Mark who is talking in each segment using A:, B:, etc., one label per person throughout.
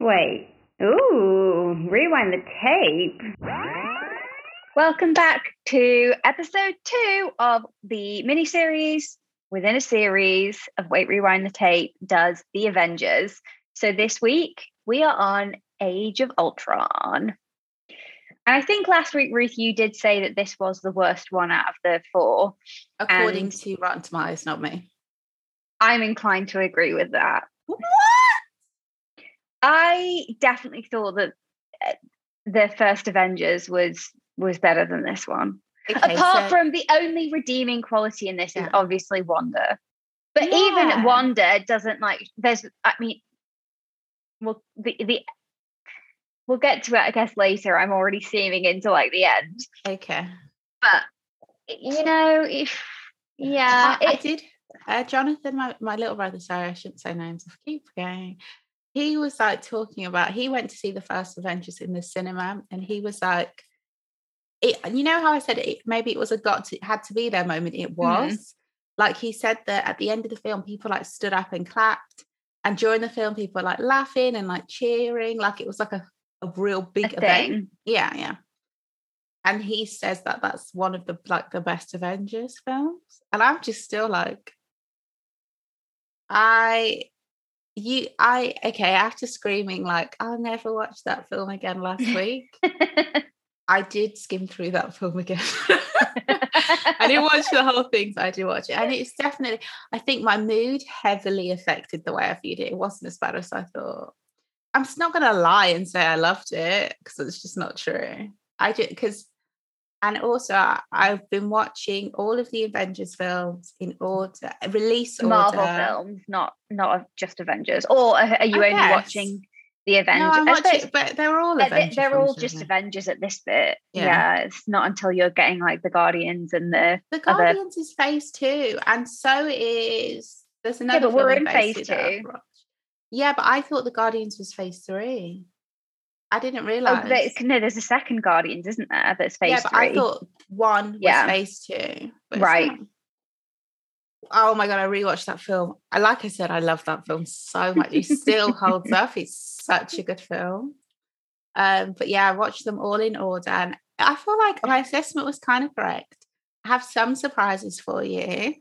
A: Wait. Ooh, rewind the tape.
B: Welcome back to episode two of the miniseries within a series of Wait, Rewind the Tape does The Avengers. So this week we are on Age of Ultron. And I think last week, Ruth, you did say that this was the worst one out of the four.
C: According
B: And-
C: to Rotten Tomatoes, not me.
B: I'm inclined to agree with that.
C: What?
B: I definitely thought that uh, the first Avengers was was better than this one.
C: Okay,
B: Apart
C: so-
B: from the only redeeming quality in this is obviously Wanda. But
C: Yeah.
B: even Wanda doesn't like there's I mean well the the we'll get to it I guess later. I'm already seeming into like the end.
C: okay.
B: But you know, if yeah,
C: I, I
B: it,
C: did. Uh, Jonathan, my, my little brother, sorry, I shouldn't say names. I keep going. He was like talking about. He went to see the first Avengers in the cinema, and he was like, "It." You know how I said it? Maybe it was a got to had to be there moment. It mm-hmm. was like he said that at the end of the film, people like stood up and clapped, and during the film, people were like laughing and like cheering, like it was like a a real big
B: a
C: event.
B: thing.
C: Yeah, yeah. And he says that that's one of the like the best Avengers films, and I'm just still like, I, you, I okay. After screaming like I'll never watch that film again last week, I did skim through that film again. I didn't watch the whole thing, so I did watch it, and it's definitely. I think my mood heavily affected the way I viewed it. It wasn't as bad as I thought. I'm just not gonna lie and say I loved it because it's just not true. I did because, and also I- I've been watching all of the Avengers films in order, release order.
B: Marvel films, not not just Avengers. Or are you
C: I
B: only
C: guess.
B: watching the Avengers?
C: No, I
B: I
C: watch
B: suppose
C: it, but they're all
B: they're, they're-
C: Avengers.
B: they're all just
C: aren't
B: Avengers at this bit.
C: Yeah.
B: Yeah. it's not until you're getting like the Guardians and the
C: they? The
B: other-
C: Guardians is phase two, and so is there's another.
B: Yeah, but we're in phase two.
C: Yeah, but I thought the Guardians was phase three. I didn't
B: oh,
C: realize.
B: there- no, there's a second Guardians, isn't there? That's phase
C: yeah, but
B: three.
C: I thought one was
B: Yeah.
C: phase two.
B: Right.
C: Oh my god, I rewatched that film. I like I said, I love that film so much. It still holds up. It's such a good film. Um, but yeah, I watched them all in order, and I feel like my assessment was kind of correct. I have some surprises for you.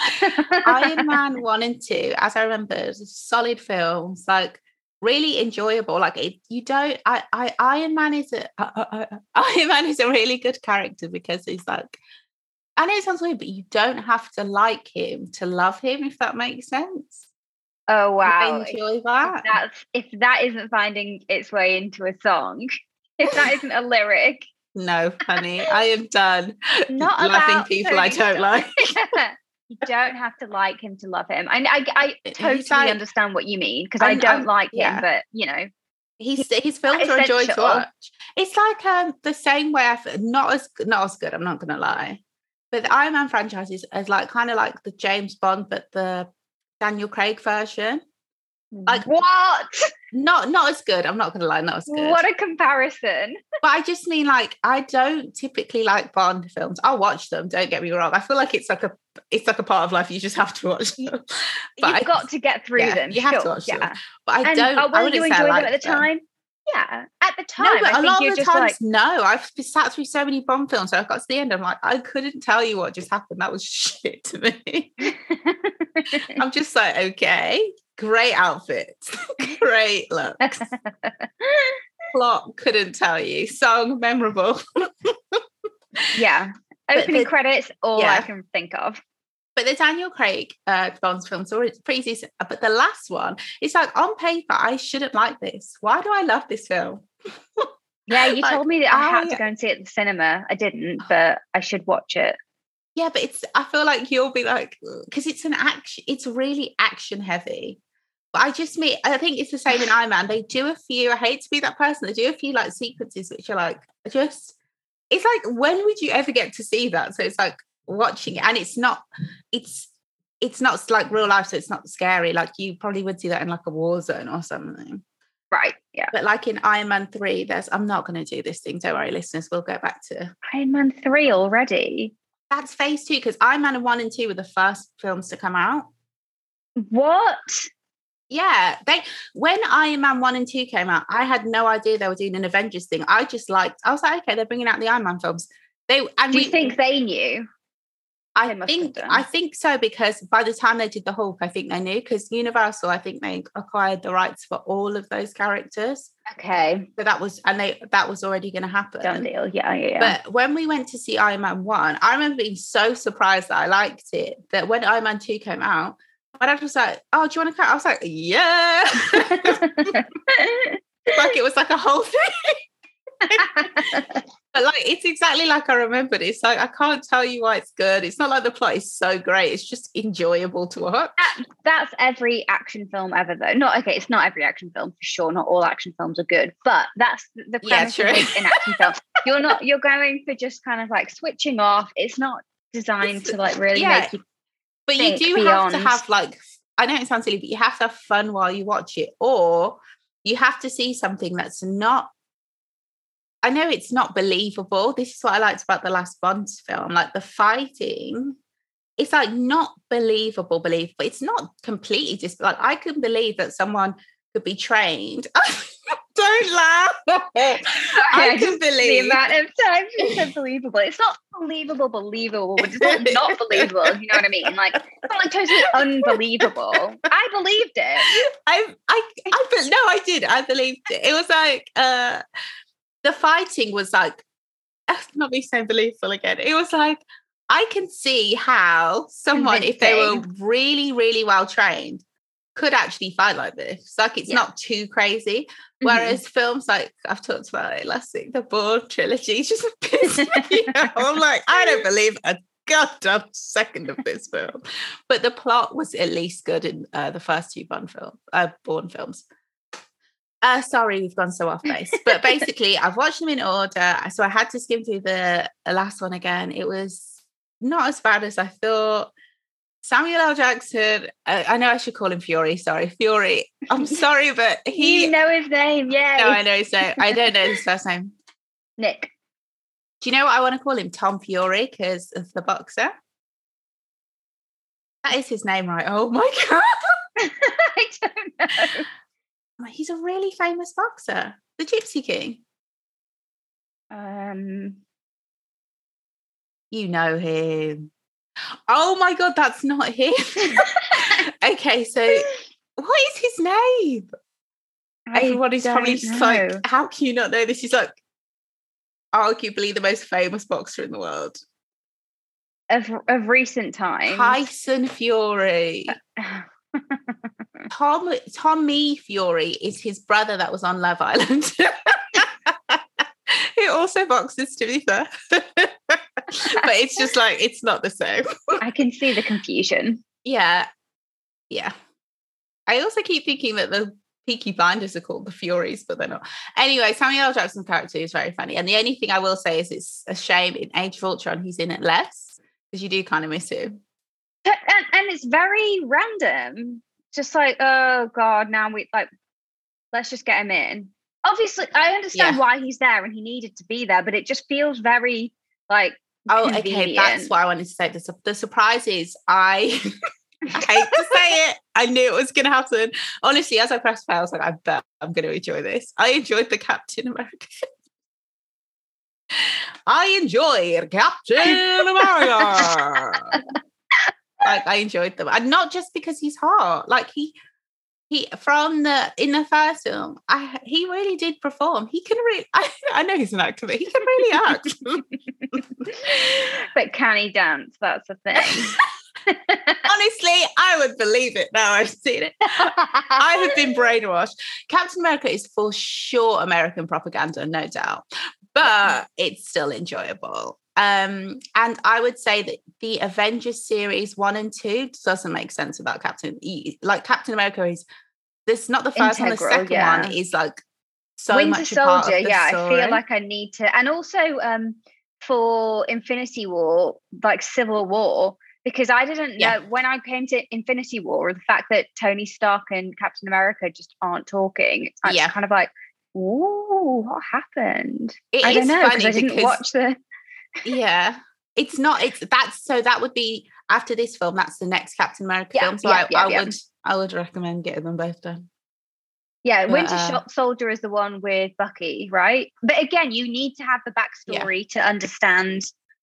C: Iron Man one and two, as I remember, solid films, like really enjoyable. Like it, you don't. I, I, Iron Man is a uh, uh, Iron Man is a really good character because he's like. I know it sounds weird, but you don't have to like him to love him, if that makes sense.
B: oh wow.
C: I enjoy
B: If
C: that.
B: that's if that isn't finding its way into a song, if that isn't a lyric,
C: No, honey, I am done.
B: not
C: Loving people I don't
B: Stark.
C: like.
B: You don't have to like him to love him. I I, I totally
C: like-
B: understand what you mean because I don't
C: I'm-
B: like
C: yeah.
B: him, but you know,
C: He's his films are a joy to watch. It's like um the same way I f- not as not as good. I'm not gonna lie, but the Iron Man franchise is, is like kind of like the James Bond, but the Daniel Craig version. Like-
B: what?
C: Not not as good. I'm not gonna lie, not as good.
B: What a comparison!
C: but I just mean like I don't typically like Bond films. I'll watch them. Don't get me wrong. I feel like it's like a it's like a part of life. You just have to watch them. But
B: You've
C: I-
B: got to get through
C: yeah,
B: them.
C: you have to
B: sure,
C: watch them. But I
B: and
C: don't.
B: oh, will you enjoy them at the time? Yeah, at the time.
C: No, but
B: I
C: a lot of the times,
B: like,
C: no. I've sat through so many Bond films. So I got to the end. I'm like, I couldn't tell you what just happened. That was shit to me. I'm just like, okay, great outfit, great look. Plot couldn't tell you. Song memorable.
B: yeah. Opening
C: the-
B: credits, all I can think of.
C: But the Daniel Craig uh, Bond films are pretty decent. But the last one, it's like on paper, I shouldn't like this. Why do I love this film?
B: Yeah, you
C: Like,
B: told me that I had to go and see it at the cinema. I didn't, but I should watch it.
C: Yeah, but it's. I feel like you'll be like, because it's an action. It's really action heavy. I just mean, I think it's the same in Iron Man. They do a few. I hate to be that person. They do a few like sequences which are like just. It's like when would you ever get to see that? So it's like watching it, and it's not. It's it's not like real life, so it's not scary. Like you probably would see that in like a war zone or something.
B: Right. Yeah.
C: But like in Iron Man three, there's. I'm not going to do this thing. Don't worry, listeners. We'll go back to
B: Iron Man 3 already.
C: that's phase two because Iron Man one and two were the first films to come out.
B: What?
C: Yeah, they when Iron Man one and two came out, I had no idea they were doing an Avengers thing. I just liked. I was like, okay, they're bringing out the Iron Man films. They and
B: Do
C: we,
B: you think they knew?
C: I
B: they
C: think? I think so because by the time they did the Hulk, I think they knew because Universal, I think they acquired the rights for all of those characters.
B: Okay,
C: So that was and they that was already going to happen.
B: done deal. Yeah, yeah, yeah.
C: But when we went to see Iron Man 1, I remember being so surprised that I liked it that when Iron Man 2 came out, my dad was like, Oh, do you want to come? I was like, Yeah. like it was like a whole thing. But like it's exactly like I remembered. It's like I can't tell you why it's good. It's not like the plot is so great. It's just enjoyable to watch.
B: That- that's every action film ever, though. Not okay. It's not every action film for sure. Not all action films are good, but that's the
C: Yeah,
B: premise of
C: true.
B: in action films. You're not. You're going for just kind of like switching off. It's not designed to like really
C: yeah.
B: make you.
C: But you do have to have like I know it sounds silly, but you have to have fun while you watch it, or you have to see something that's not. I know it's not believable. This is what I liked about the last Bond film. Like the fighting, it's like not believable, believe, but it's not completely just like I can believe that someone could be trained. Don't laugh. I
B: I
C: can
B: just- The
C: believe.
B: amount of times you said believable. It's not believable, believable, but it's not not believable. You know what I mean? Like it's not like totally unbelievable. I believed it.
C: I, I, I, no, I did. I believed it. It was like uh, the fighting was like not me saying believable again. It was like I can see how someone, if they were really, really well trained, could actually fight like this. Like it's
B: Yeah.
C: not too crazy.
B: Mhm.
C: Whereas films like I've talked about it last week, the Bourne trilogy just piss me off. I'm like, I don't believe a goddamn second of this film. But the plot was at least good in uh, the first two Bond film, uh, Bourne films. Uh, sorry, we've gone so off base. But basically, I've watched them in order, so I had to skim through the last one again. It was not as bad as I thought. Samuel L. Jackson, uh, I know I should call him Fury. Sorry, Fury. I'm sorry, but he.
B: you know his name, yeah.
C: no, I know his name. I don't know his first name.
B: Nick.
C: Do you know what I want to call him? Tom Fury because of the boxer. That is his name, right? Oh my god,
B: I don't know.
C: he's a really famous boxer, the Gypsy King.
B: Um,
C: You know him. Oh my god, that's not him. okay, so what is his name?
B: I
C: Everybody's probably just
B: know.
C: like, how can you not know this? He's like arguably the most famous boxer in the world.
B: of of recent times.
C: Tyson Fury. Tom Tommy Fury is his brother that was on Love Island. He also boxes, to be fair. but it's just like it's not the same.
B: I can see the confusion.
C: Yeah. Yeah. I also keep thinking that the Peaky Blinders are called the Furies, but they're not. Anyway, Samuel L. Jackson's character is very funny. And the only thing I will say is it's a shame in Age of Ultron he's in it less because you do kind of miss him.
B: But- and, and it's very random. Just like, oh god, now we like let's just get him in. Obviously, I understand
C: Yeah.
B: why he's there and he needed to be there, but it just feels very like
C: Oh, okay. That's what I wanted to say. The, su- the surprise is I, I hate to say it. I knew it was going to happen. Honestly, as I pressed play, I was like, I bet I'm going to enjoy this. I enjoyed the Captain America. I enjoyed Captain America. like I enjoyed them, and not just because he's hot. Like he, he from the in the first film, I he really did perform. He can really. I, I know he's an actor, but he can really act.
B: but can he dance? That's the thing.
C: Honestly, I would believe it now I've seen it. I have been brainwashed. Captain America is for sure American propaganda, no doubt, but it's still enjoyable. Um, and I would say that the Avengers series one and two doesn't make sense without Captain. Like Captain America is this not the first one, the second
B: yeah.
C: one is like so
B: Winter
C: much a part
B: Soldier, yeah, I feel like I need to, and also um for Infinity War, like Civil War, because I didn't
C: Yeah.
B: know when I came to Infinity War, the fact that Tony Stark and Captain America just aren't talking. It's
C: Yeah.
B: kind of like, ooh, what happened?
C: It
B: I don't know because
C: funny
B: I didn't
C: because-
B: watch the.
C: Yeah it's not it's that's so that would be after this film that's the next captain america
B: Yeah,
C: film so
B: yeah,
C: I,
B: yeah,
C: I would I would recommend getting them both done.
B: Yeah,
C: But,
B: Winter
C: uh,
B: Soldier is the one with Bucky, right? But again, you need to have the backstory to understand.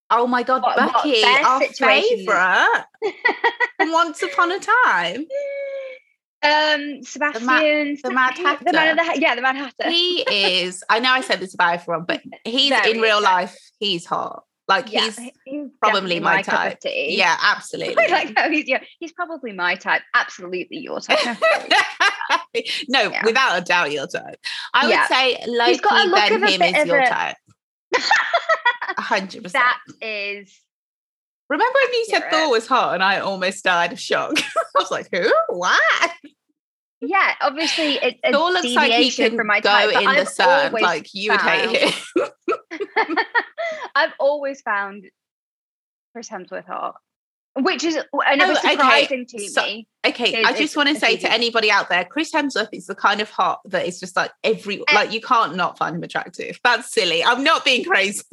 C: Oh my god,
B: What- what
C: Bucky,
B: their
C: our favourite from Once Upon a Time.
B: Um, Sebastian,
C: the Mad
B: the man of the Ha- yeah, the Mad Hatter.
C: He is. I know I said this about everyone, but he's
B: Very
C: in real life. He's hot. Like
B: yeah,
C: he's
B: he's
C: probably my
B: of
C: type. yeah, absolutely.
B: Like he's yeah, he's probably my type. Absolutely your type.
C: no,
B: Yeah.
C: without a doubt, your type. I
B: Yeah.
C: would say Loki,
B: got a look of a
C: him
B: bit
C: is
B: of
C: your
B: a-
C: type. A hundred percent.
B: that is
C: Remember when you said. Thor was hot and I almost died of shock? I was like, who? What?
B: Yeah, obviously it, a
C: Thor looks like he can
B: from my
C: go
B: type.
C: in the
B: I've
C: sun. Like you would hate him.
B: I've always found Chris Hemsworth hot, which is
C: Oh,
B: was
C: okay.
B: surprising to
C: So-
B: me.
C: Okay, I just want to say to anybody out there, Chris Hemsworth is the kind of hot that is just like every
B: Eh.
C: like you can't not find him attractive. That's silly. I'm not being crazy.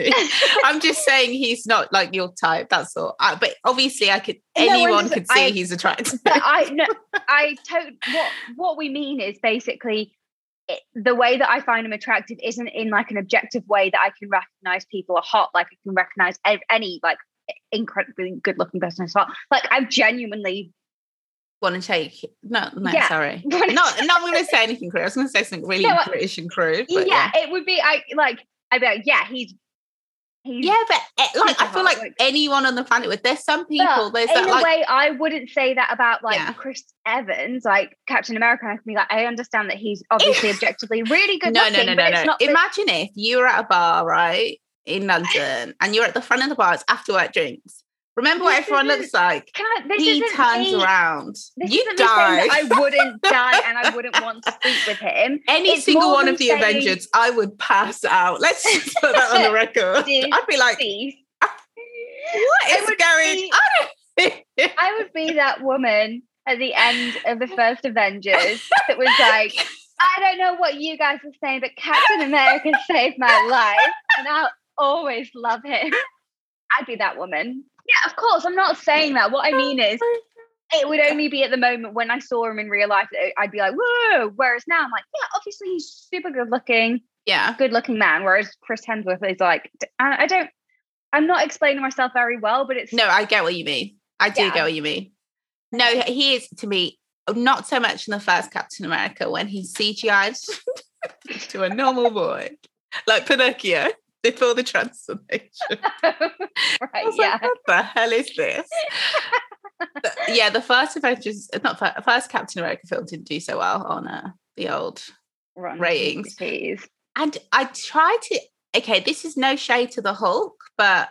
C: I'm just saying he's not like your type. That's all. I, but obviously, I could anyone
B: just-
C: could see
B: I-
C: he's attractive.
B: but I no, I to- what what we mean is basically it, the way that I find him attractive isn't in like an objective way that I can recognize people are hot, like I can recognize any like incredibly good looking person as hot. Like I'm genuinely
C: want to take no, no,
B: Yeah.
C: sorry. Not, not going to say anything crude. I was going to say something really
B: No,
C: British and crude. But
B: yeah, it would be I like I'd be like, yeah, he's he's
C: yeah, but eh, like I feel like,
B: like-
C: anyone on the planet would. There's some people. There's
B: in
C: that
B: a
C: like
B: way, I wouldn't say that about like
C: Yeah.
B: Chris Evans, like Captain America. I can be like, I understand that he's obviously objectively really good
C: no,
B: looking,
C: no, no,
B: but
C: no, no. Imagine if you were at a bar, right, in London, and you're at the front of the bar, it's after work drinks. Remember what
B: This
C: everyone looks like?
B: Can I? This
C: He turns
B: me.
C: around.
B: This
C: you
B: isn't me saying
C: die.
B: I wouldn't die and I wouldn't want to sleep with him.
C: Any
B: it's
C: single one of the
B: saying-
C: Avengers, I would pass out. Let's just put that on the record. I'd be like,
B: Please.
C: Ah, what
B: I
C: is
B: would
C: going
B: be-
C: on?
B: I would be that woman at the end of the first Avengers that was like, I don't know what you guys are saying, but Captain America saved my life, and I'll always love him. I'd be that woman. Yeah, of course. I'm not saying that. What I mean is, it would only be at the moment when I saw him in real life that I'd be like, whoa. Whereas now I'm like, yeah, obviously he's super good looking,
C: yeah.
B: good looking man. Whereas Chris Hemsworth is like, I don't, I'm not explaining myself very well, but it's
C: No, I get what you mean. I do
B: Yeah.
C: get what you mean. No, he is to me not so much in the first Captain America when he's CGI'd to a normal boy, like Pinocchio before the transformation.
B: Right. Yeah.
C: like, what the hell is this? The- yeah, the first Avengers, not fir- first Captain America film didn't do so well on uh, the old.
B: Run,
C: ratings.
B: please.
C: And I tried to. Okay, this is no shade to the Hulk, but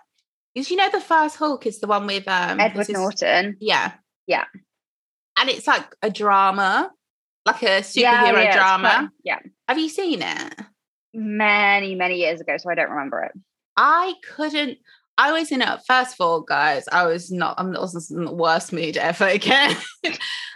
C: because you know the first Hulk is the one with um
B: Edward
C: his-
B: Norton.
C: Yeah.
B: Yeah.
C: And it's like a drama, like a superhero
B: Yeah, yeah,
C: drama.
B: Yeah.
C: Have you seen it?
B: Many, many years ago, so I don't remember it.
C: I couldn't. I was in a first of all, guys. I was not. I'm not in the worst mood ever again.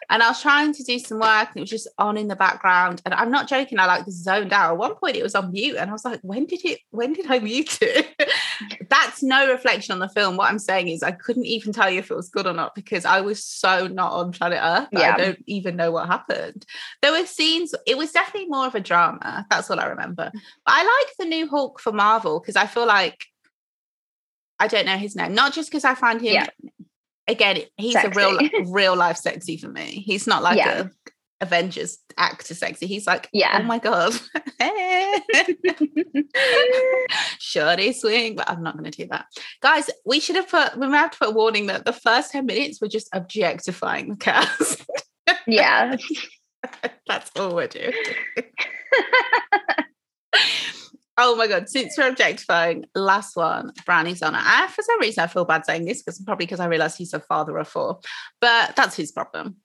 C: And I was trying to do some work, and it was just on in the background. And I'm not joking. I like the zoned out. At one point, it was on mute, and I was like, "When did it? When did I mute it?" That's no reflection on the film. What I'm saying is, I couldn't even tell you if it was good or not because I was so not on planet Earth. that
B: Yeah.
C: I don't even know what happened. There were scenes. It was definitely more of a drama. That's what I remember. Mm. But I like the new Hulk for Marvel because I feel like I don't know his name. Not just because I find him
B: Yeah.
C: Again, he's a real real life sexy for me. He's not like
B: Yeah.
C: a Avengers actor sexy. He's like,
B: Yeah.
C: oh my god. Shorty swing, but I'm not gonna do that. Guys, we should have put we might have to put a warning that the first 10 minutes were just objectifying the cast.
B: yeah.
C: That's all we're doing. Oh my god! Since we're objectifying, last one, Brownie's on. I, for some reason, I feel bad saying this because probably because I realise he's a father of four, but that's his problem.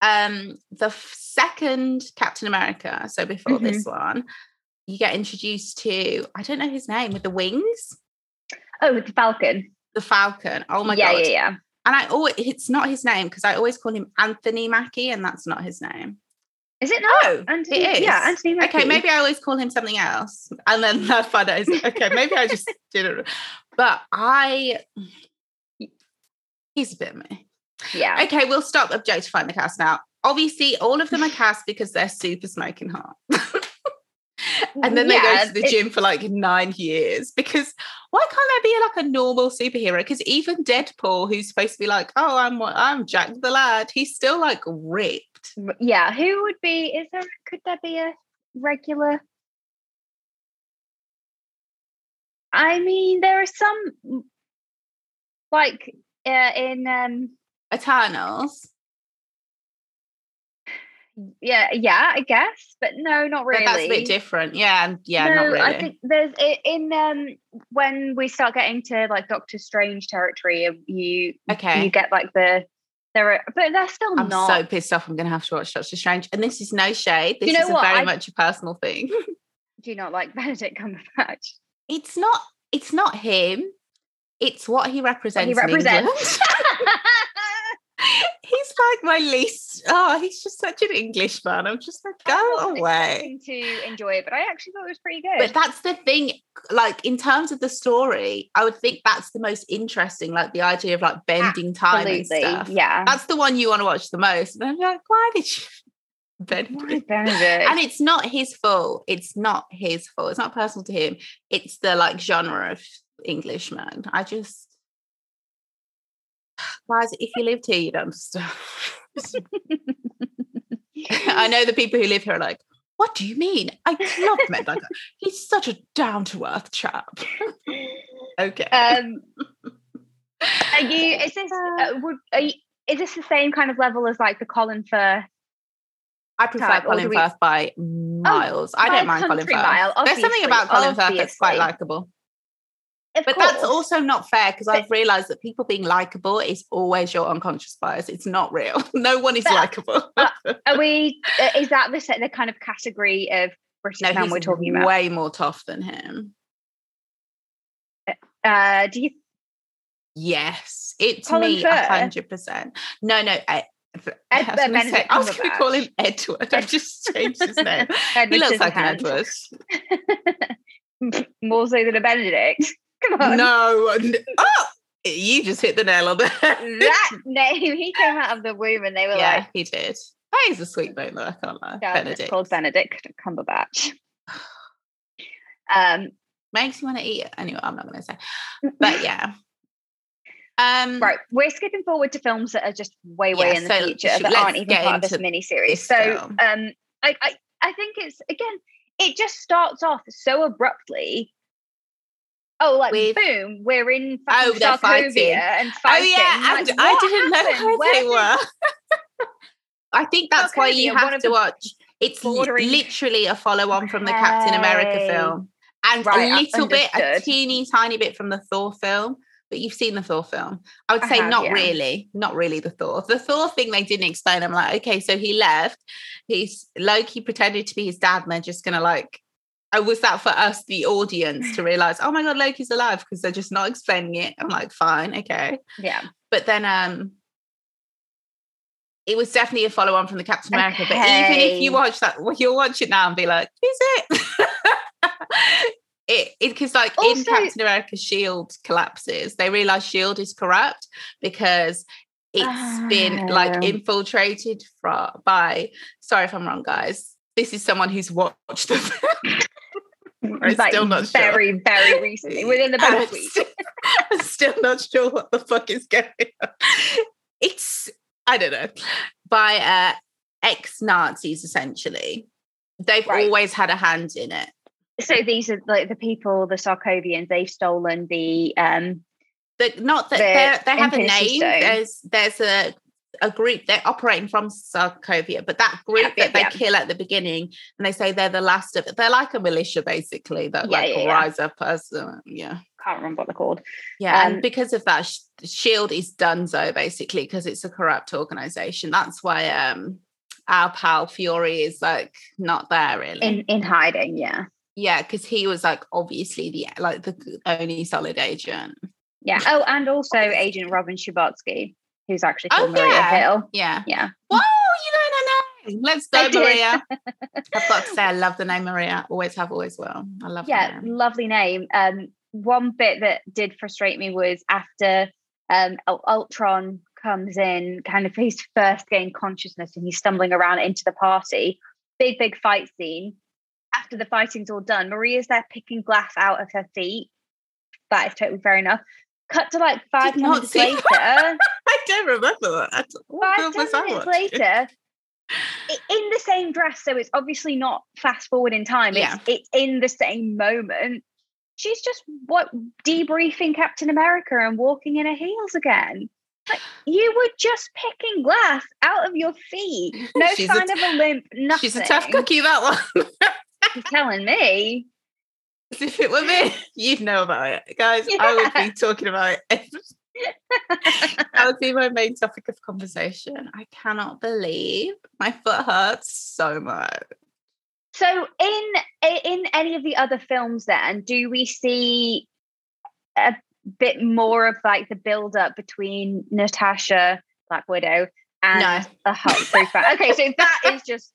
C: Um, the second Captain America, so before this one, you get introduced to I don't know his name with the wings,
B: Oh, with the Falcon.
C: the Falcon. Oh my
B: yeah,
C: god!
B: yeah, yeah. Yeah.
C: And I always it's not his name because I always call him Anthony Mackie, and that's not his name.
B: Is it not?
C: Oh,
B: Anthony,
C: it is.
B: Yeah, Anthony Mackie.
C: Okay, maybe I always call him something else. And then I find out, it's- okay, maybe I just didn't. But I, he's a bit me.
B: Yeah.
C: Okay, we'll stop objectifying the cast now. obviously all of them are cast because they're super smoking hot. and then they
B: Yeah,
C: go to the gym for like nine years because why can't there be like a normal superhero? Because even Deadpool, who's supposed to be like, oh, I'm I'm Jack the Lad, he's still like
B: Yeah, who would be? Is there? Could there be a regular? I mean, there are some like uh, in um
C: Eternals.
B: yeah yeah I guess, but no, not
C: But
B: really.
C: that's a bit different. Yeah, yeah,
B: no,
C: not really.
B: I think there's in um when we start getting to like Doctor Strange territory, you
C: okay.
B: you get like the there are, but they're still not.
C: I'm
B: not.
C: so pissed off. I'm going to have to watch Doctor Strange. And this is no shade. This
B: You know
C: is very
B: I-
C: much a personal thing.
B: do you not like Benedict Cumberbatch?
C: It's not. It's not him. It's what he represents.
B: What he represents.
C: he's like my least. Oh, he's just such an English man. I'm just like, go away.
B: to enjoy it, but I actually thought it was pretty good.
C: But that's the thing. Like in terms of the story, I would think that's the most interesting. Like the idea of like bending time and stuff.
B: yeah.
C: That's the one you want to watch the most. And I'm like, why did you bend?
B: Why
C: it?
B: Benedict?
C: and it's not his fault. It's not his fault. It's not personal to him. It's the like genre of Englishman. I just guys, if you lived here, you'd understand. I know the people who live here are like, what do you mean? I love Mendigo. He's such a down to earth chap. okay.
B: um, are you? Is this? Uh, would are you, is this the same kind of level as like the Colin Firth?
C: I prefer
B: type,
C: Colin
B: we-
C: Firth by miles. I
B: by
C: don't mind Colin Firth.
B: mile,
C: There's something about Colin Firth that's quite likable.
B: Of
C: But that's also not fair because I've realized that people being likable is always your unconscious bias. It's not real. No one is likable.
B: Are we? Uh, is that the the kind of category of British
C: no,
B: man we're talking about?
C: way more tough than him.
B: Uh, do you?
C: Yes, it's
B: Colin
C: me a hundred percent. No, no. I, I
B: Ed-
C: was gonna, say,
B: Benedict
C: I was gonna call him. Edward. I've just changed his name. he looks like an. Edward.
B: More so than a Benedict. Come on.
C: No, oh, you just hit the nail on the head.
B: that name, he came out of the womb and they were
C: yeah,
B: like,
C: he did. That is a sweet name, though. I can't lie.
B: "Yeah, it's called Benedict Cumberbatch. Um,
C: makes me want to eat it. Anyway, I'm not going to say. But yeah. Um,
B: right, we're skipping forward to films that are just way, way
C: Yeah,
B: in the
C: so
B: future
C: should-
B: that aren't even part of this mini series.
C: this
B: So, um, I, I, I think it's again, it just starts off so abruptly. Oh, like
C: With-
B: boom, we're in
C: Oh, they're fighting.
B: and
C: Oh yeah,
B: Like,
C: and I didn't
B: happened?
C: know where, they were. I think that's why you have to watch. It's
B: bordering-
C: literally a follow-on from the Captain America film, and
B: Right,
C: a little bit, a teeny tiny bit from the Thor film. But you've seen the Thor film. I would
B: I
C: say
B: have,
C: not
B: yeah.
C: really, not really the Thor. The Thor thing they didn't explain. I'm like, okay, so he left. He's Loki pretended to be his dad, and they're just gonna like. Oh, was that for us, the audience, to realize? Oh my god, Loki's alive because they're just not explaining it. I'm like, fine, okay
B: Yeah.
C: but then um it was definitely a follow on from the Captain America. But even if you watch that, well, you'll watch it now and be like, is it? it because like in Captain America, Shield collapses. They realize Shield is corrupt because it's been like
B: Ah.
C: infiltrated from by. Sorry if I'm wrong, guys. This is someone who's watched the film. I'm
B: like
C: still not sure.
B: very, very recently, within the past week.
C: still- I'm still not sure what the fuck is going on. It's I don't know by uh, ex Nazis essentially. They've
B: Right.
C: always had a hand in it.
B: So these are like the people, the Sokovians. They've stolen the um.
C: The, not that
B: The
C: they're- have a name.
B: Stone.
C: There's there's a a group they're operating from Sokovia, but that group
B: Yeah,
C: that they
B: yeah.
C: kill at the beginning, and they say they're the last of it. They're like a militia, basically, that
B: Yeah,
C: like
B: yeah,
C: rise up as uh, yeah.
B: Can't remember what they're called.
C: Yeah,
B: Um,
C: and because of that, Shield is donezo basically because it's a corrupt organization. That's why um our pal Fury is like not there really.
B: In in hiding, yeah,
C: yeah, because he was like obviously the like the only solid agent.
B: yeah. Oh, and also Agent Robin Scherbatsky, who's actually
C: Oh,
B: called Maria
C: yeah.
B: Hill.
C: Yeah.
B: Yeah,
C: Whoa, you know her name. Let's go. Maria. I've got to say, I love the name Maria. Always have, always will. I love it. yeah,
B: lovely name. Um, one bit that did frustrate me was after um Ultron comes in, kind of he's first gained consciousness and he's stumbling around into the party. Big, big fight scene. After the fighting's all done, Maria's there picking glass out of her feet. That is totally fair enough. Cut to like five minutes later.
C: I don't remember that. at all. What
B: five
C: film was
B: ten minutes later in the same dress so it's obviously not fast forward in time
C: Yeah.
B: it's, it's in the same moment she's just what debriefing captain america and walking in her heels again like you were just picking glass out of your feet no
C: She's
B: sign
C: t-
B: of a limp nothing
C: She's a tough cookie, that one.
B: You're telling me
C: if it were me, you'd know about it. Guys, I would be talking about it. that would be my main topic of conversation. I cannot believe my foot hurts so much.
B: So in in any of the other films then do we see a bit more of like the build up between Natasha Black Widow and
C: No.
B: a fan? Okay, so that is just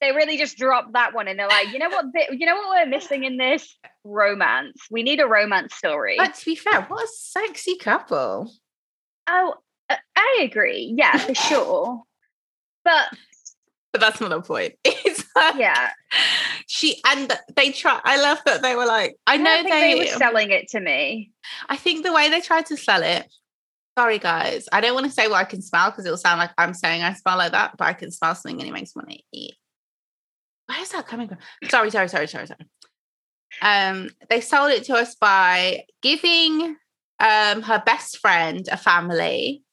B: they really just dropped that one and they're like, you know what bit, you know what we're missing in this romance? We need a romance story.
C: But to be fair, what a sexy couple.
B: oh, uh, I agree. Yeah, for sure. But
C: But that's not the point. It's like,
B: yeah,
C: she and they try. I love that they were like, I
B: I
C: know
B: don't think
C: they.
B: they were selling it to me.
C: I think the way they tried to sell it. Sorry, guys. I don't want to say what I can smell because it'll sound like I'm saying I smell like that, but I can smell something and it makes me want to eat. Where is that coming from? Sorry, sorry, sorry, sorry, sorry. Um, they sold it to us by giving um her best friend a family.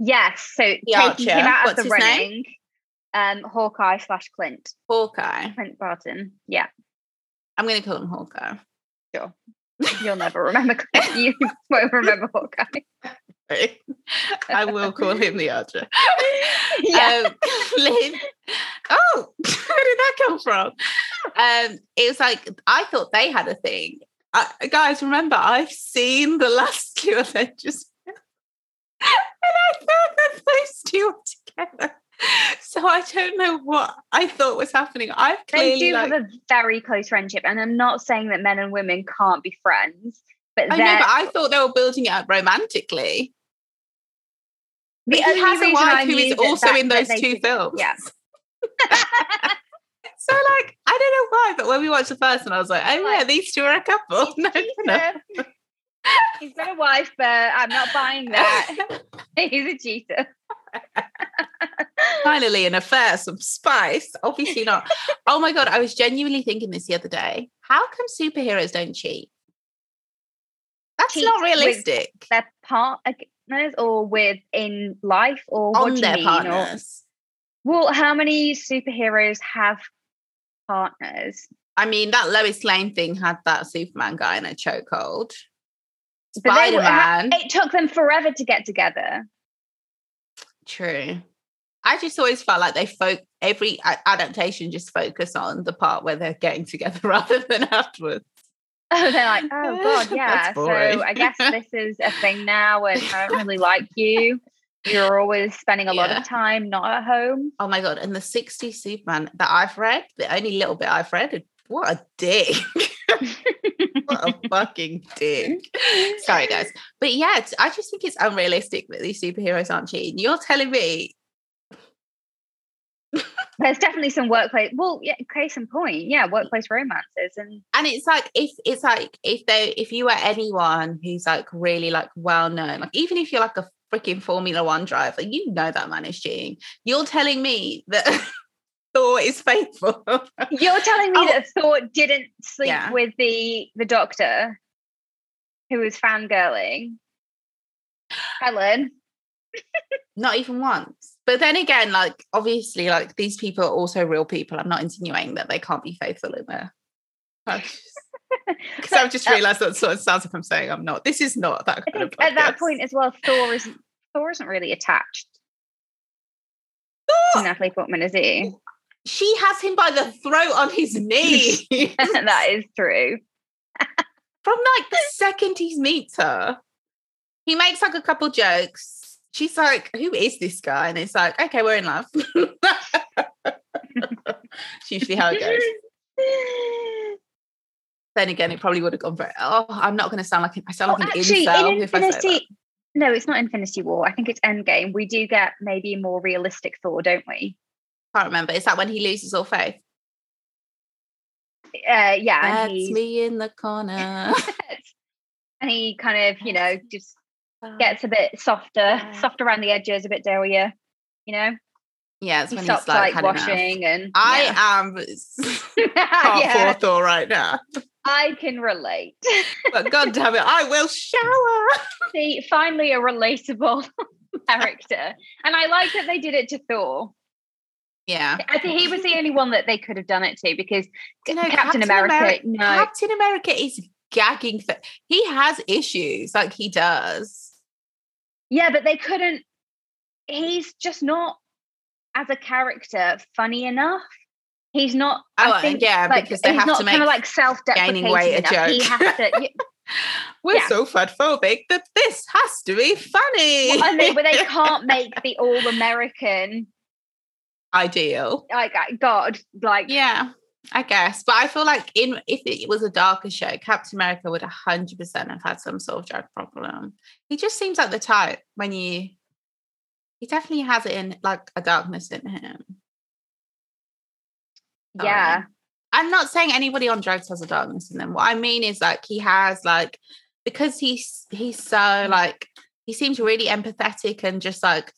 B: Yes, so taking
C: Archer.
B: him out
C: What's
B: of the
C: name?
B: Um, Hawkeye slash Clint.
C: Hawkeye.
B: Clint Barton. Yeah,
C: I'm gonna call him Hawkeye. Sure.
B: You'll never remember. Clint. You won't remember Hawkeye.
C: I will call him the Archer.
B: yeah.
C: um, Lynn. Oh, where did that come from? Um, it was like I thought they had a thing. I, guys, remember I've seen the last two Avengers, and I thought that those two were together. So I don't know what I thought was happening. I've
B: they do
C: like,
B: have a very close friendship, and I'm not saying that men and women can't be friends, but
C: I know, but I thought they were building it up romantically.
B: The
C: he has a wife who is also
B: that-
C: in those two films.
B: Yeah.
C: So like, I don't know why, but when we watched the first one, I was like, oh yeah, these two are a couple. No, no.
B: He's got a wife, but I'm not buying that. He's a cheater.
C: Finally, an affair, some spice. Obviously not. oh my god, I was genuinely thinking this the other day. How come superheroes don't cheat? That's
B: Cheat
C: not realistic.
B: Their partners, or with in life, or
C: On their
B: mean? Or-
C: partners.
B: well, how many superheroes have partners?
C: I mean, that Lois Lane thing had that Superman guy in a chokehold. Spider Man.
B: It took them forever to get together.
C: True. I just always felt like they folk every adaptation just focus on the part where they're getting together rather than afterwards.
B: Oh, they're like, oh god, yeah. So. I guess this is a thing now, and I don't really like you. You're always spending a lot of time not at home.
C: Oh my god! And the 60s Superman that I've read, the only little bit I've read, what a dick! what a fucking dick! Sorry, guys, but yeah, I just think it's unrealistic that these superheroes aren't cheating. You're telling me
B: There's definitely some workplace. Well, yeah, case in point, yeah, workplace romances, and
C: and it's like if it's like if they if you were anyone who's like really like well known like even if you're like a freaking formula one driver you know that man is cheating you're telling me that thor is faithful
B: you're telling me
C: Oh.
B: that Thor didn't sleep
C: Yeah.
B: with the the doctor who was fangirling. Helen,
C: not even once but then again like obviously like these people are also real people i'm not insinuating that they can't be faithful in there because i've just realized that sort of sounds like i'm saying i'm not this is not that
B: I
C: kind of
B: think at that point as well, Thor isn't Thor isn't really attached to Natalie Portman, is he?
C: she has him by the throat on his knee
B: that is true.
C: from like the second he meets her, he makes like a couple jokes. She's like, "Who is this guy?" And it's like, "Okay, we're in love." it's usually how it goes. Then again, it probably would have gone for. Oh, I'm not going to sound like I sound
B: Oh,
C: like an
B: actually,
C: incel
B: in
C: if I say that.
B: Infinity, no, it's not Infinity War. I think it's Endgame. We do get maybe a more realistic Thor, don't we?
C: Can't remember. Is that when he loses all faith?
B: Uh, yeah, and
C: That's me in the corner.
B: and he kind of, you know, just. Gets a bit softer,
C: Yeah.
B: soft around the edges, a bit doughier. You know,
C: yeah, it's
B: he
C: when
B: stops
C: he's like,
B: like,
C: had enough.
B: washing and
C: I
B: yeah.
C: am part
B: Yeah,
C: four Thor right now.
B: I can relate.
C: But god damn it, I will shower.
B: See, finally a relatable character, and I like that they did it to Thor.
C: Yeah.
B: I think he was the only one that they could have done it to because
C: You know,
B: Captain, America,
C: Ameri-
B: no,
C: Captain America is gagging. For- he has issues, like he does.
B: Yeah, but they couldn't. He's just not as a character funny enough. He's not.
C: Oh,
B: I think,
C: yeah,
B: like,
C: because they
B: he's
C: have
B: not
C: to
B: kind
C: make
B: of like self-deprecating
C: weight a
B: enough. He has to.
C: We're
B: Yeah.
C: so fat phobic that this has to be funny.
B: and they, but they can't make the all-American.
C: Ideal.
B: Like God, like
C: Yeah, I guess. But I feel like in if it was a darker show, Captain America would hundred percent have had some sort of drug problem. He just seems like the type when you he definitely has it in like a darkness in him. Sorry.
B: yeah,
C: I'm not saying anybody on drugs has a darkness in them. What I mean is like he has like because he's he's so like he seems really empathetic and just like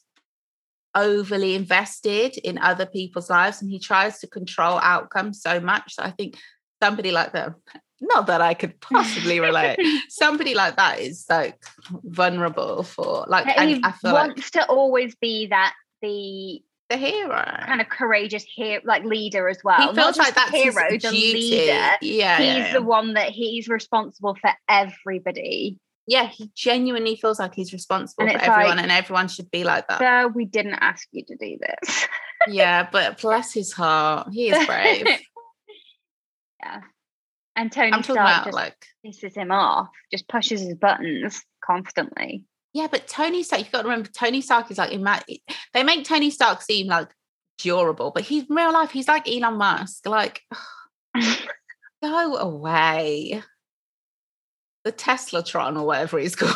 C: overly invested in other people's lives and he tries to control outcomes so much. So I think somebody like that, not that I could possibly relate, somebody like that is like vulnerable for like
B: he
C: I feel like
B: wants to always be that the
C: the hero.
B: kind of courageous hero, like leader as well.
C: he
B: Not
C: feels like that's
B: hero,
C: his
B: the
C: duty.
B: leader.
C: Yeah, yeah,
B: he's
C: yeah.
B: the one that he's responsible for everybody.
C: Yeah, he genuinely feels like he's responsible
B: And
C: for everyone,
B: like,
C: and everyone should be like that.
B: So we didn't ask you to do this.
C: yeah, but bless his heart, he is brave.
B: yeah. And Tony
C: I'm
B: Stark
C: about
B: just
C: like,
B: pisses him off, just pushes his buttons constantly.
C: yeah, but Tony Stark, you've got to remember, Tony Stark is like, they make Tony Stark seem like durable, but he's in real life, he's like Elon Musk, like, go away. The Teslatron or whatever he's called.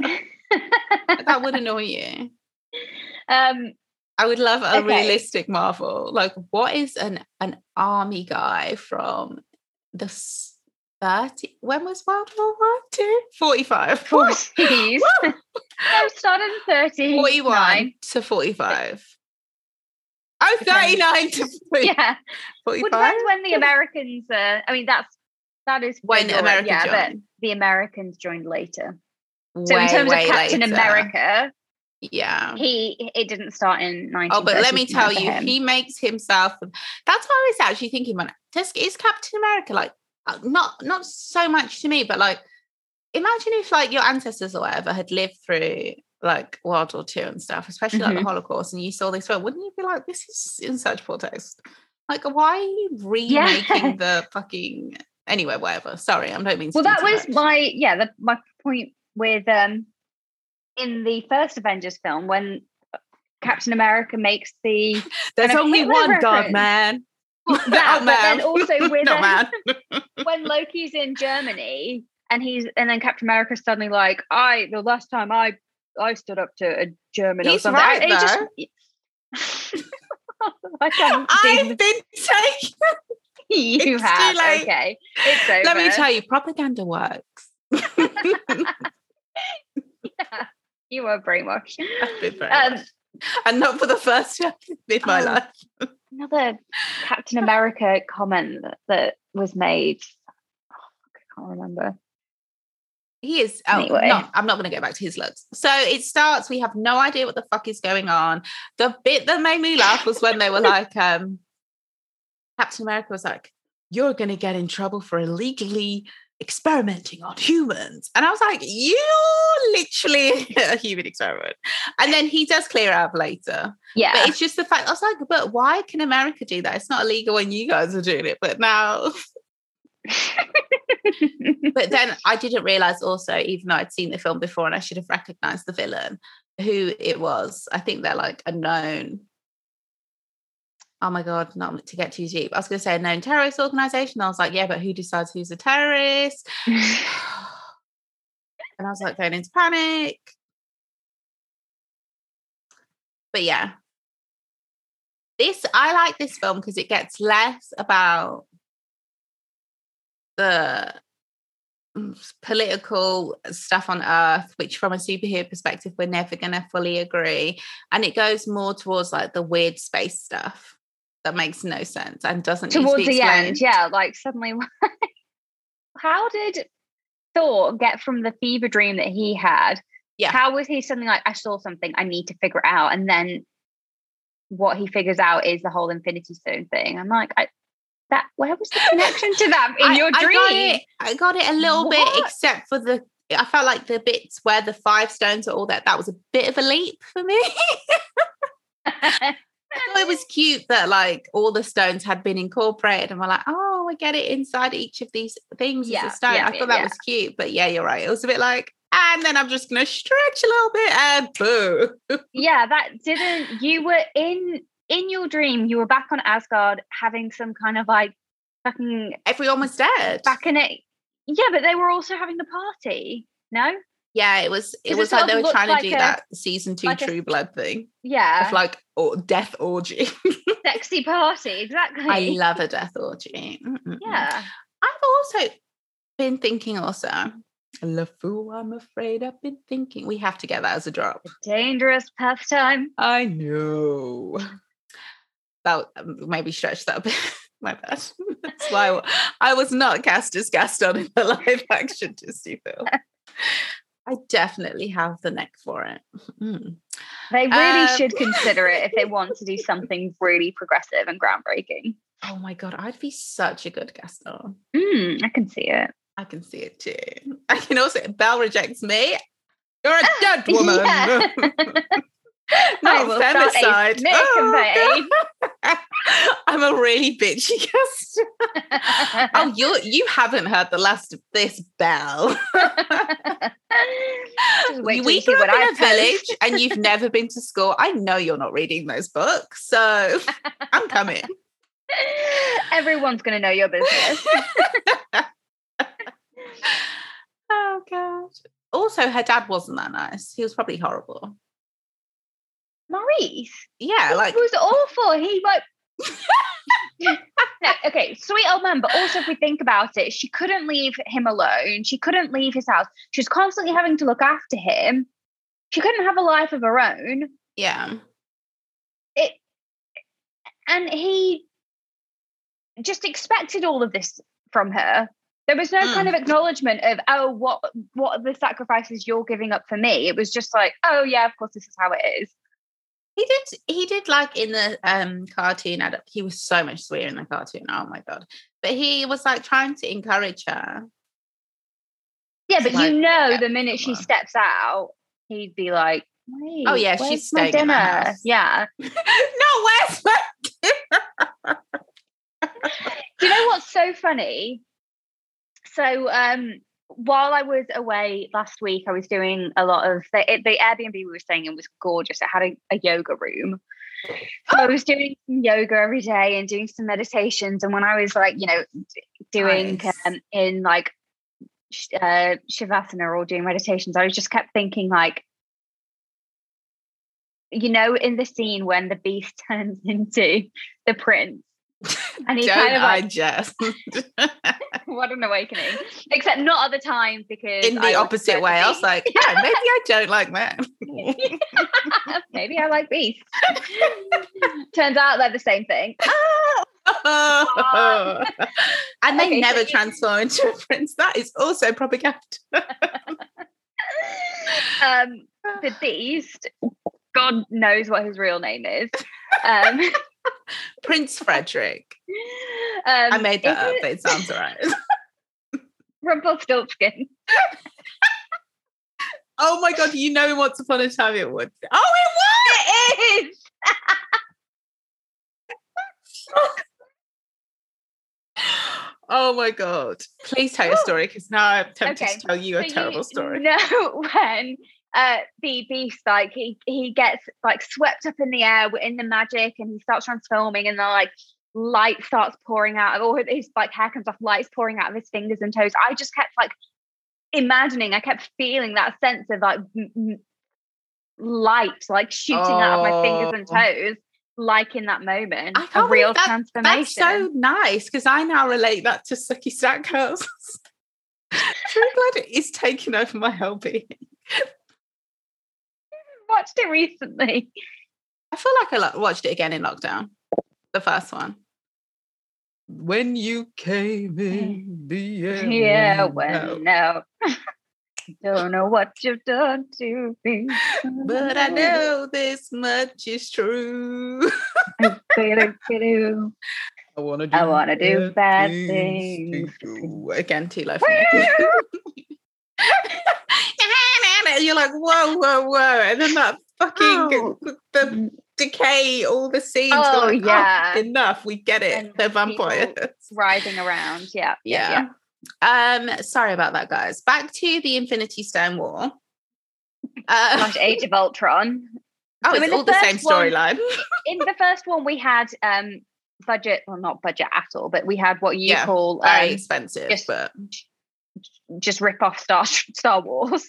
C: that would annoy you.
B: um,
C: I would love a
B: Okay.
C: realistic Marvel. Like, what is an an army guy from the 30? When was World War One? Two? 45.
B: 40s. no, started in 30.
C: 41 to 45. Oh,
B: Depends.
C: 39 to 40
B: Yeah. Well,
C: 45.
B: depends when the Americans, uh, I mean, that's, that is
C: When America
B: yeah, but the Americans joined later. So
C: way,
B: in terms of Captain
C: later.
B: America,
C: Yeah.
B: he it didn't start in 19.
C: Oh, but let me tell you,
B: him.
C: he makes himself. That's why I was actually thinking, man, does is Captain America like uh, not not so much to me, but like imagine if like your ancestors or whatever had lived through like World War Two and stuff, especially like
B: Mm-hmm.
C: the Holocaust, and you saw this film, wouldn't you be like, this is in such poor taste? Like, why are you remaking the fucking anyway? Whatever. Sorry, I don't mean. To
B: well, that was
C: much.
B: my yeah, the, my point with um in the first Avengers film when Captain America makes the
C: There's
B: kind of
C: only
B: Hitler
C: one God,
B: reference.
C: man.
B: that,
C: Oh,
B: but then also with um,
C: man.
B: when Loki's in Germany and he's and then Captain America's suddenly like, I the last time I I stood up to a German or
C: He's
B: something. I-
C: right,
B: he just I
C: I've been taken.
B: you
C: it's too
B: have.
C: late.
B: Okay. It's over.
C: Let me tell you, propaganda works.
B: you were brainwashed.
C: I've been
B: Um,
C: much. and not for the first time in my
B: Oh.
C: life.
B: Another Captain America comment that, that was made. Oh, I can't remember.
C: He is. Oh,
B: Anyway.
C: no, I'm not going to go back to his looks. So it starts. We have no idea what the fuck is going on. The bit that made me laugh was when they were like, um, Captain America was like, "You're going to get in trouble for illegally experimenting on humans," and I was like, "You're literally a human experiment." And then he does clear up later.
B: Yeah.
C: But it's just the fact I was like, but why can America do that? It's not illegal when you guys are doing it, but now. but then I didn't realize also, even though I'd seen the film before and I should have recognized the villain, who it was. I think they're like a known. Oh my god, not to get too deep. I was going to say a known terrorist organization. I was like, yeah, but who decides who's a terrorist? And I was like going into panic. But yeah. This I like this film because it gets less about the mm, political stuff on earth which from a superhero perspective we're never going to fully agree and it goes more towards like the weird space stuff that makes no sense and doesn't
B: towards
C: to
B: the end yeah like suddenly how did thor get from the fever dream that he had
C: yeah
B: how was he suddenly like i saw something i need to figure it out and then what he figures out is the whole infinity stone thing i'm like I, that where was the connection to that in
C: I,
B: your dream?
C: I got, it, I got it a little
B: What?
C: bit, except for the. I felt like the bits where the five stones are all that. That was a bit of a leap for me. I thought it was cute that like all the stones had been incorporated, and we're like, oh, we get it inside each of these things
B: Yeah,
C: as a stone.
B: yeah,
C: I thought that
B: yeah.
C: was cute, but yeah, you're right. It was a bit like, and then I'm just gonna stretch a little bit and boo.
B: yeah, that didn't. You were in in your dream. You were back on Asgard, having some kind of like fucking
C: Everyone was dead.
B: back in it. Yeah, but they were also having the party. No.
C: Yeah, it was. It was
B: sort
C: like they were trying to do
B: a-
C: that season two
B: like a-
C: True Blood thing
B: Yeah.
C: of like or death orgy.
B: sexy party. Exactly.
C: I love a death orgy. Mm-mm-mm.
B: Yeah.
C: I've also been thinking also. La I'm afraid I've been thinking. We have to get that as a drop.
B: Dangerous pastime.
C: I know. That um, maybe stretch that a bit. My bad. That's why I was not cast as Gaston in the live action Disney film. I definitely have the neck for it. Mm.
B: They really
C: Um,
B: should consider it if they want to do something really progressive and groundbreaking.
C: Oh my god, I'd be such a good Gaston.
B: Mm, I can see it.
C: I can see it too. I can also Belle rejects me. You're a dead woman. Not
B: will start a
C: femicide. Oh. I'm a really bitchy
B: campaign.
C: Oh, you you haven't heard the last of this.
B: Just
C: we grew up in a village and you've never been to school. I know you're not reading those books, so I'm coming.
B: Everyone's going to know your business.
C: oh god. Also, her dad wasn't that nice. He was probably horrible.
B: Maurice,
C: Yeah, like
B: was awful. He like. No, okay, sweet old man, but also if we think about it, she couldn't leave him alone. She couldn't leave his house. She was constantly having to look after him. She couldn't have a life of her own.
C: yeah.
B: It and he just expected all of this from her. There was no kind mm. of acknowledgement of, oh, what what are the sacrifices you're giving up for me? It was just like, oh yeah, of course this is how it is.
C: He did. He did like in the um cartoon. He was so much sweeter in the cartoon. Oh my god! But he was like trying to encourage her.
B: Yeah, but
C: Like,
B: you know,
C: yeah,
B: the minute she steps out, he'd be like,
C: Oh, yeah, she's
B: my
C: staying in
B: dinner?"
C: house.
B: Yeah.
C: no, where's my dinner?
B: Do you know what's so funny? So, um, while I was away last week, I was doing a lot of the, the Airbnb we were staying in was gorgeous. It had a, a yoga room. So I was doing some yoga every day and doing some meditations. And when I was like, you know, doing
C: Nice.
B: um, in like uh, Shavasana or doing meditations, I was just kept thinking like, you know, in the scene when the beast turns into the prince, and he
C: Don't
B: kind of
C: I
B: like
C: just
B: what an awakening. Except not at the time because
C: in the
B: was
C: opposite way? I was like, yeah, maybe I don't like men.
B: maybe I like beasts. Turns out they're the same thing.
C: and they
B: Okay,
C: never transform into a prince. That is also propaganda.
B: Um, the beast, God knows what his real name is. Um,
C: Prince Frederick.
B: um,
C: I made that
B: is
C: up,
B: it
C: but it sounds all right.
B: Rumpelstiltskin.
C: oh my god, you know once upon a time it would. Oh,
B: It is.
C: it was! oh my god. Please tell your story because now I'm tempted
B: Okay,
C: to tell you a
B: So
C: terrible
B: you
C: story.
B: No, when uh the beast like he he gets like swept up in the air in the magic and he starts transforming and the like light starts pouring out of all his like hair comes off lights pouring out of his fingers and toes i just kept like imagining, I kept feeling that sense of like m- light, like shooting out of my fingers and
C: Oh.
B: toes, like in that moment,
C: I
B: a real
C: that-
B: transformation.
C: That's so nice because I now relate that to Sookie Stackhouse. True Blood is taking over my whole being.
B: Watched it recently.
C: I feel like I lo- watched it again in lockdown, the first one. When you came in, mm. the air
B: Yeah,
C: went out.
B: when no. Don't know what you've done to me.
C: But I know this much is true.
B: Ba-do-ba-do.
C: I want to do,
B: I wanna do bad things.
C: too. Again, too low for me. And you're like, whoa, whoa, whoa. And then that fucking
B: Oh.
C: the decay, all the scenes.
B: Oh,
C: like,
B: yeah.
C: enough. We get it.
B: And
C: They're vampires.
B: Writhing around. Yeah.
C: Yeah. Um, sorry about that, guys. Back to the Infinity Stone War. Uh,
B: Slash Age of Ultron.
C: oh,
B: so
C: it's
B: in the
C: all the same storyline.
B: In the first one, we had um budget, well, not budget at all, but we had what you
C: Yeah,
B: call
C: Very
B: um,
C: expensive,
B: just-
C: but
B: just rip off Star Star Wars.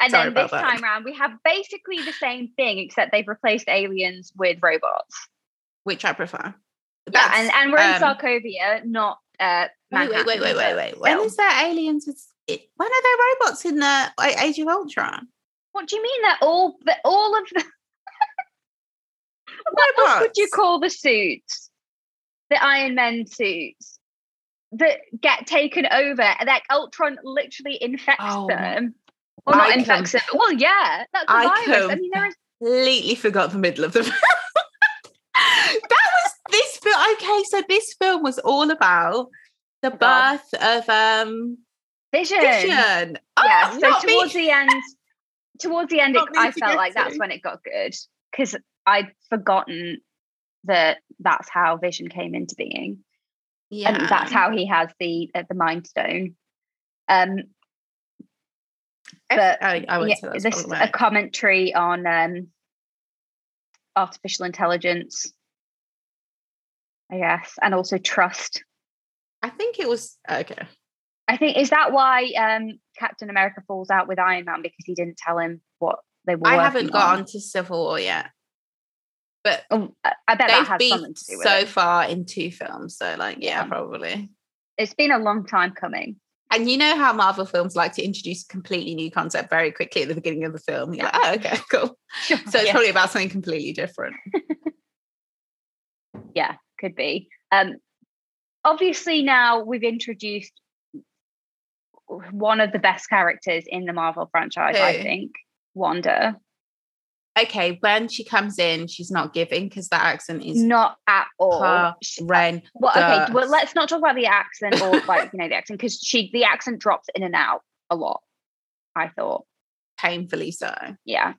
B: And
C: Sorry
B: then this
C: that.
B: time around, we have basically the same thing, except they've replaced aliens with robots.
C: which I prefer.
B: Yeah, and, and we're in
C: um,
B: Sokovia, not uh,
C: Wait, wait, wait, wait, wait,
B: but
C: wait. When is there aliens? With, it, when are there robots in the Age of Ultron?
B: What do you mean They're all that all of the what would you call the suits? The Iron Men suits that get taken over. Like Ultron literally infects
C: Oh,
B: them. Or not infects them. Well, yeah, that's a
C: I
B: virus. I mean, there is
C: Completely forgot the middle of the film. that was this film. Okay, so this film was all about the
B: Oh, God.
C: birth of um
B: vision.
C: Vision.
B: Yeah.
C: Oh,
B: So
C: not me.
B: towards the end, towards the end, it, I felt like that's when it got good because I'd forgotten that that's how Vision came into being.
C: Yeah.
B: and that's how he has the uh, the mind stone um but
C: I, I would
B: yeah,
C: say
B: this is a commentary on um artificial intelligence i guess and also trust
C: I think it was okay.
B: i think is that why um captain america falls out with iron man because he didn't tell him what they were
C: I haven't got
B: on.
C: on to Civil War yet, but
B: Oh, I bet that has
C: been
B: something to do with
C: so
B: it.
C: far in two films. So, like, yeah,
B: Yeah.
C: probably.
B: It's been a long time coming.
C: And you know how Marvel films like to introduce a completely new concept very quickly at the beginning of the film. You're like, oh, okay, cool. So it's
B: Yeah.
C: probably about something completely different.
B: yeah could be um obviously now we've introduced one of the best characters in the marvel franchise i think wanda
C: Okay, when she comes in, she's not giving because that accent is
B: not at all
C: Ren.
B: well okay well let's not talk about the accent or like you know the accent because she the accent drops in and out a lot i thought
C: Painfully so.
B: yeah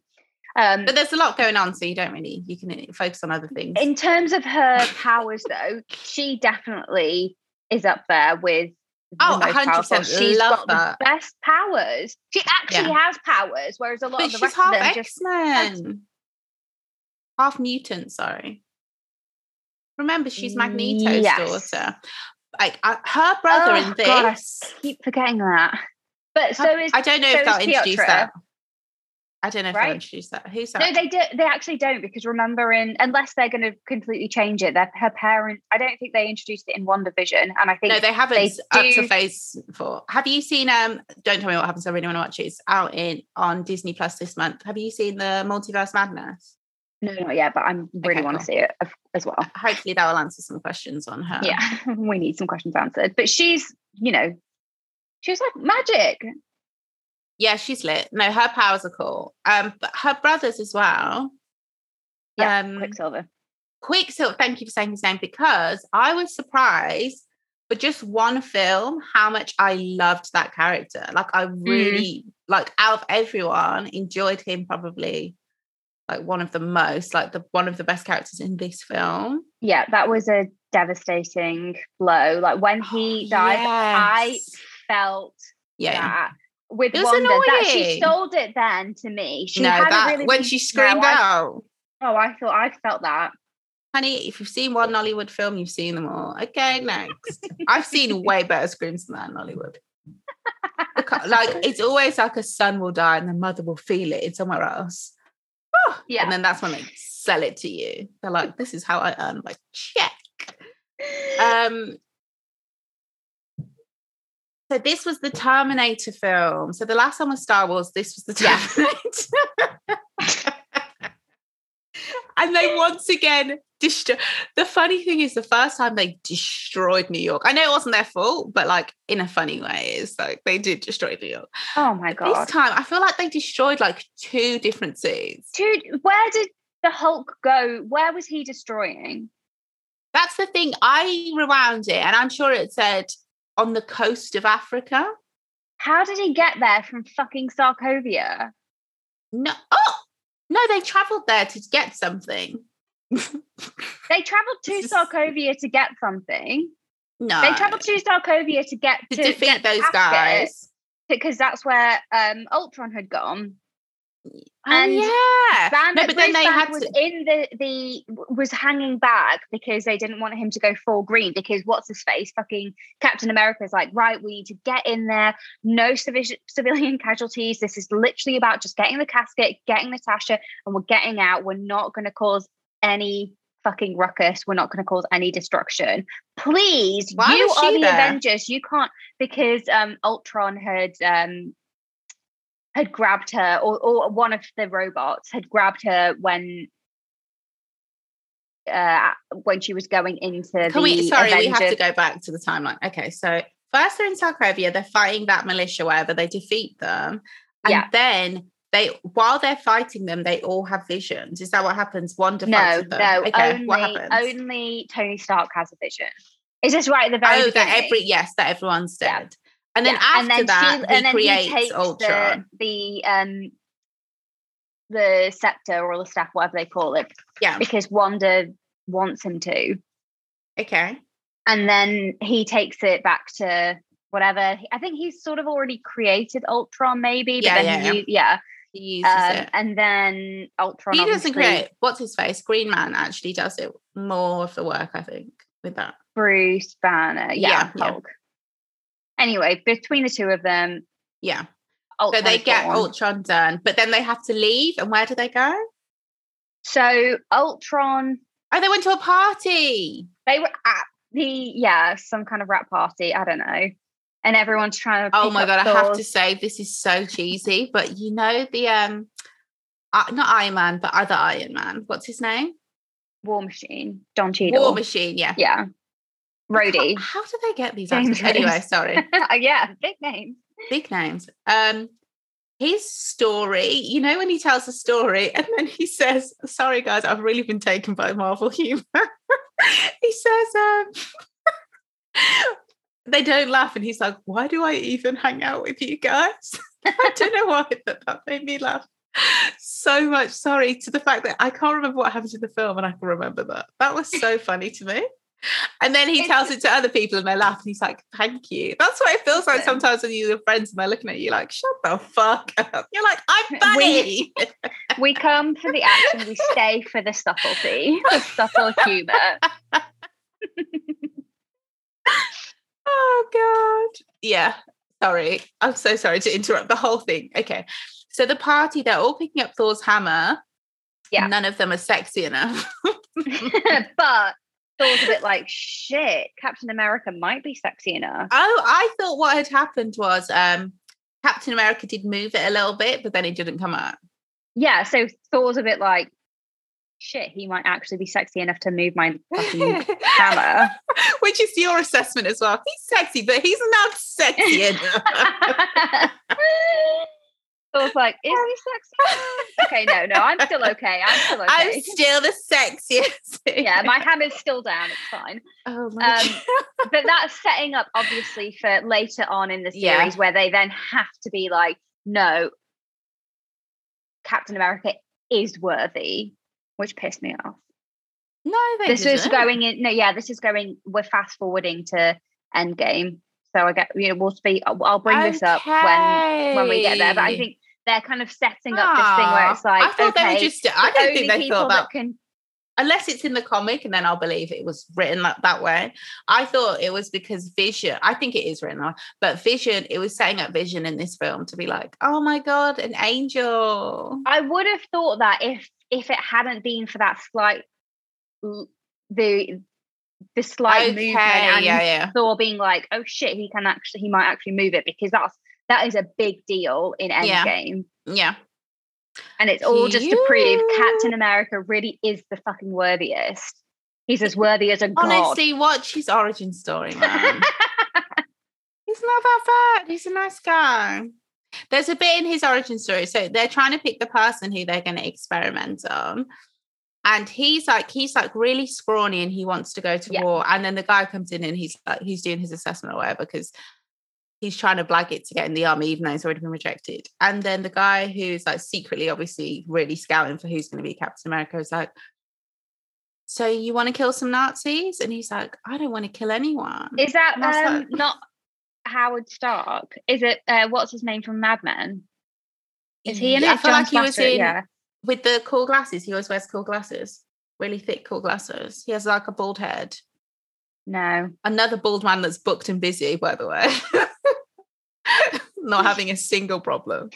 B: um
C: But there's a lot going on, so you don't really you can focus on other things.
B: in terms of her powers though she definitely is up there with
C: Oh, 100%
B: powerful. She's
C: love
B: got
C: that.
B: the best powers. She actually has powers, whereas a lot
C: but
B: of the rest
C: half
B: of them
C: X
B: just
C: Half mutant, sorry. Remember, she's Magneto's
B: Yes.
C: daughter. Like I, her brother
B: Oh,
C: in this.
B: God, I keep forgetting that. But so is
C: I don't know
B: so
C: if they'll
B: is
C: introduce that. I don't know if
B: Right?
C: they'll introduce that. Who's that?
B: no, they do. They actually don't because remember, in unless they're going to completely change it, that her parents. I don't think they introduced it in WandaVision, and I think
C: No, they haven't
B: they
C: up to phase four. Have you seen um don't tell me what happens, I really want to watch it. It's out in on Disney Plus this month. Have you seen the multiverse madness?
B: no, not yet. But I am really
C: Okay,
B: want
C: cool.
B: to see it as- as well.
C: Hopefully that will answer some questions on her.
B: Yeah, we need some questions answered. But she's, you know, she's like magic.
C: Yeah, she's lit. No, her powers are cool. Um, but her brothers as well.
B: Yeah,
C: um,
B: Quicksilver.
C: Quicksilver, thank you for saying his name because I was surprised for just one film how much I loved that character. Like I really like out of everyone enjoyed him probably like one of the most, like the one of the best characters in this film.
B: Yeah, that was a devastating blow. Like when he died, I felt
C: yeah. yeah.
B: that with
C: It was
B: Wanda that she sold it then to me. She
C: no, that
B: really
C: when she
B: No,
C: screamed
B: I-
C: out.
B: Oh, I thought I felt that.
C: Honey, if you've seen one Nollywood film, you've seen them all. Okay, next. I've seen way better screams than that in Nollywood. like it's always like a son will die and the mother will feel it in somewhere else. Oh,
B: Yeah.
C: And then that's when they sell it to you. They're like, this is how I earn my check. Um so this was the Terminator film. So the last one was Star Wars. This was the
B: Yeah.
C: Terminator. and they once again destroyed. The funny thing is, the first time they destroyed New York. I know it wasn't their fault, but like in a funny way, it's like they did destroy New York.
B: oh my
C: But This time, I feel like they destroyed like two different cities.
B: Dude, where did the Hulk go? Where was he destroying?
C: That's the thing. I rewound it, and I'm sure it said on the coast of Africa.
B: How did he get there from fucking Sokovia?
C: No, oh no, they travelled there to get something.
B: They traveled to Sokovia to get something.
C: No,
B: They traveled to Sokovia to get
C: to
B: to,
C: defeat those guys.
B: because that's where um Ultron had gone.
C: Oh,
B: And
C: yeah,
B: Banner,
C: no, but then they had
B: was
C: to.
B: in the the was hanging back because they didn't want him to go full green because what's his face? Fucking Captain America is like right we need to get in there. No civi- civilian casualties. This is literally about just getting the casket getting Natasha and we're getting out. We're not going to cause any fucking ruckus. We're not going to cause any destruction. Please
C: Why
B: you are the
C: there?
B: Avengers. You can't because um Ultron had um had grabbed her, or, or one of the robots had grabbed her when uh when she was going into
C: Can
B: the
C: we? Sorry, we have to go back to the timeline. Okay, so first they're in Sokovia, they're fighting that militia, wherever they defeat them, and
B: Yeah.
C: then they, while they're fighting them, they all have visions. Is that what happens? Wanda
B: No,
C: them.
B: no,
C: okay,
B: only
C: what happens?
B: only Tony Stark has a vision. Is this right at the very
C: oh,
B: beginning?
C: that every yes, that everyone's dead. And then
B: Yeah,
C: after
B: and then
C: that,
B: she,
C: he
B: and then
C: creates
B: he takes
C: Ultron.
B: the the um the scepter or the staff, whatever they call it,
C: yeah.
B: because Wanda wants him to,
C: Okay.
B: and then he takes it back to whatever. I think he's sort of already created Ultron, maybe, but
C: Yeah,
B: then
C: yeah,
B: he, u- yeah.
C: He uses
B: Um,
C: it.
B: and then Ultron.
C: He doesn't create. What's his face? Green Man actually does it more of the work, I think, with that.
B: Bruce Banner. Yeah,
C: Yeah, yeah.
B: Hulk. Anyway, between the two of them,
C: Yeah.
B: Ultron
C: so they get. Ultron done, but then they have to leave. And where do they go?
B: So Ultron,
C: Oh, they went to a party.
B: they were at the yeah some kind of rap party. I don't know, and everyone's trying to.
C: Oh my god, I have to say this is so cheesy, but you know the um, uh, not Iron Man, but other Iron Man. What's his name?
B: War Machine, Don Cheadle.
C: War Machine. Yeah.
B: Yeah, Rhodey.
C: How, how do they get these actors? Anyway, sorry.
B: yeah, big name.
C: big names. Um, his story, you know, when he tells a story and then he says, Sorry, guys, I've really been taken by Marvel humor. he says, um, They don't laugh. And he's like, Why do I even hang out with you guys? I don't know why, but that made me laugh so much. Sorry to the fact that I can't remember what happened in the film and I can remember that. That was so funny to me. And then he tells it to other people and they laugh and he's like, thank you. That's what it feels like sometimes when you're with friends and they're looking at you like, shut the fuck up. You're like, I'm funny.
B: We come for the action. We stay for the subtlety, the subtle humor.
C: oh God. Yeah. Sorry. I'm so sorry to interrupt the whole thing. Okay. So the party, they're all picking up Thor's hammer.
B: Yeah.
C: None of them are sexy enough.
B: but Thor's a bit like shit. Captain America might be sexy enough.
C: Oh, I thought what had happened was um Captain America did move it a little bit, but then it didn't come out.
B: Yeah, so Thor's a bit like shit. He might actually be sexy enough to move my fucking hammer.
C: Which is your assessment as well. He's sexy, but he's not sexy enough.
B: Thor's like, is he sexy? okay, no, no, I'm still okay. I'm still okay.
C: I'm still the sexiest.
B: yeah, my ham is still down. It's fine.
C: Oh my
B: Um,
C: God.
B: but that's setting up obviously for later on in the series
C: Yeah.
B: where they then have to be like no captain america is worthy which pissed me off
C: No, they
B: this is
C: didn't.
B: going in no yeah this is going we're fast forwarding to endgame so i get you know we'll speak i'll I'll bring this up when when we get there but i think they're kind of setting up this thing where
C: Ah,
B: it's like
C: I thought
B: okay
C: they were just. I don't think they thought
B: that can
C: unless it's in the comic and then I'll believe it was written like that way. I thought it was because Vision, I think it is written that but Vision, it was setting up Vision in this film to be like, oh my God, an angel.
B: I would have thought that if if it hadn't been for that slight the the slight
C: Okay,
B: movement and
C: yeah, yeah.
B: Thor being like, oh shit, he can actually he might actually move it because that's that is a big deal in Endgame.
C: Yeah.
B: And it's all just to prove Captain America really is the fucking worthiest. He's as worthy as a god.
C: Honestly, watch his origin story, man. He's not that bad. He's a nice guy. There's a bit in his origin story. So they're trying to pick the person who they're going to experiment on. And he's like, he's like really scrawny and he wants to go to
B: Yeah.
C: war. And then the guy comes in and he's like, he's doing his assessment or whatever because he's trying to blag it to get in the army, even though he's already been rejected. And then the guy who's like secretly, obviously, really scouting for who's going to be Captain America is like, so you want to kill some Nazis? And he's like, I don't want to kill anyone.
B: is that
C: And I was
B: um,
C: like-
B: not Howard Stark? Is it uh, what's his name from Mad Men? Is he in
C: Yeah,
B: it?
C: I feel
B: John
C: like he was in
B: yeah.
C: with the cool glasses. He always wears cool glasses, really thick cool glasses. He has like a bald head.
B: No.
C: Another bald man that's booked and busy, by the way. Not having a single problem.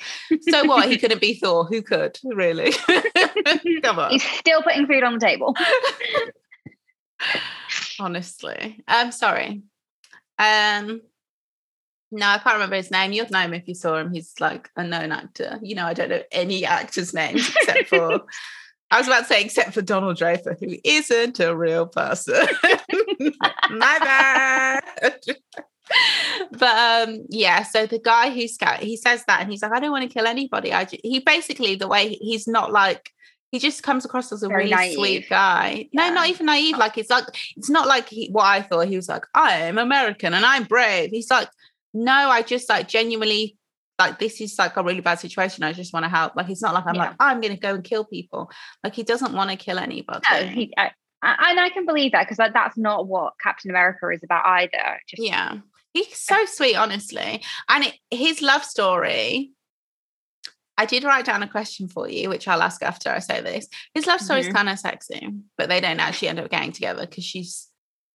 C: So what? He couldn't be Thor. Who could really? Come on.
B: He's still putting food on the table.
C: Honestly, I'm sorry. Um, no, I can't remember his name. You'd know him if you saw him. He's like a known actor. You know, I don't know any actors' names except for. I was about to say, except for Donald Draper, who isn't a real person. My bad. but um, yeah, so the guy who's scout, he says that, and he's like, I don't want to kill anybody. I he basically the way he's not like he just comes across as a
B: Very
C: really
B: naive.
C: sweet guy. No, not even naive. Like it's like it's not like he, what I thought. He was like, I am American and I'm brave. He's like, no, I just like genuinely like this is like a really bad situation. I just want to help. Like it's not like I'm
B: Yeah.
C: like I'm going to go and kill people. Like he doesn't want to kill anybody.
B: No, he, I, I- and I can believe that because that, that's not what Captain America is about either. Just
C: yeah, he's so sweet, honestly. And it, his love story. I did write down a question for you, which I'll ask after I say this. His love story is
B: Mhm.
C: kind of sexy, but they don't actually end up getting together because she's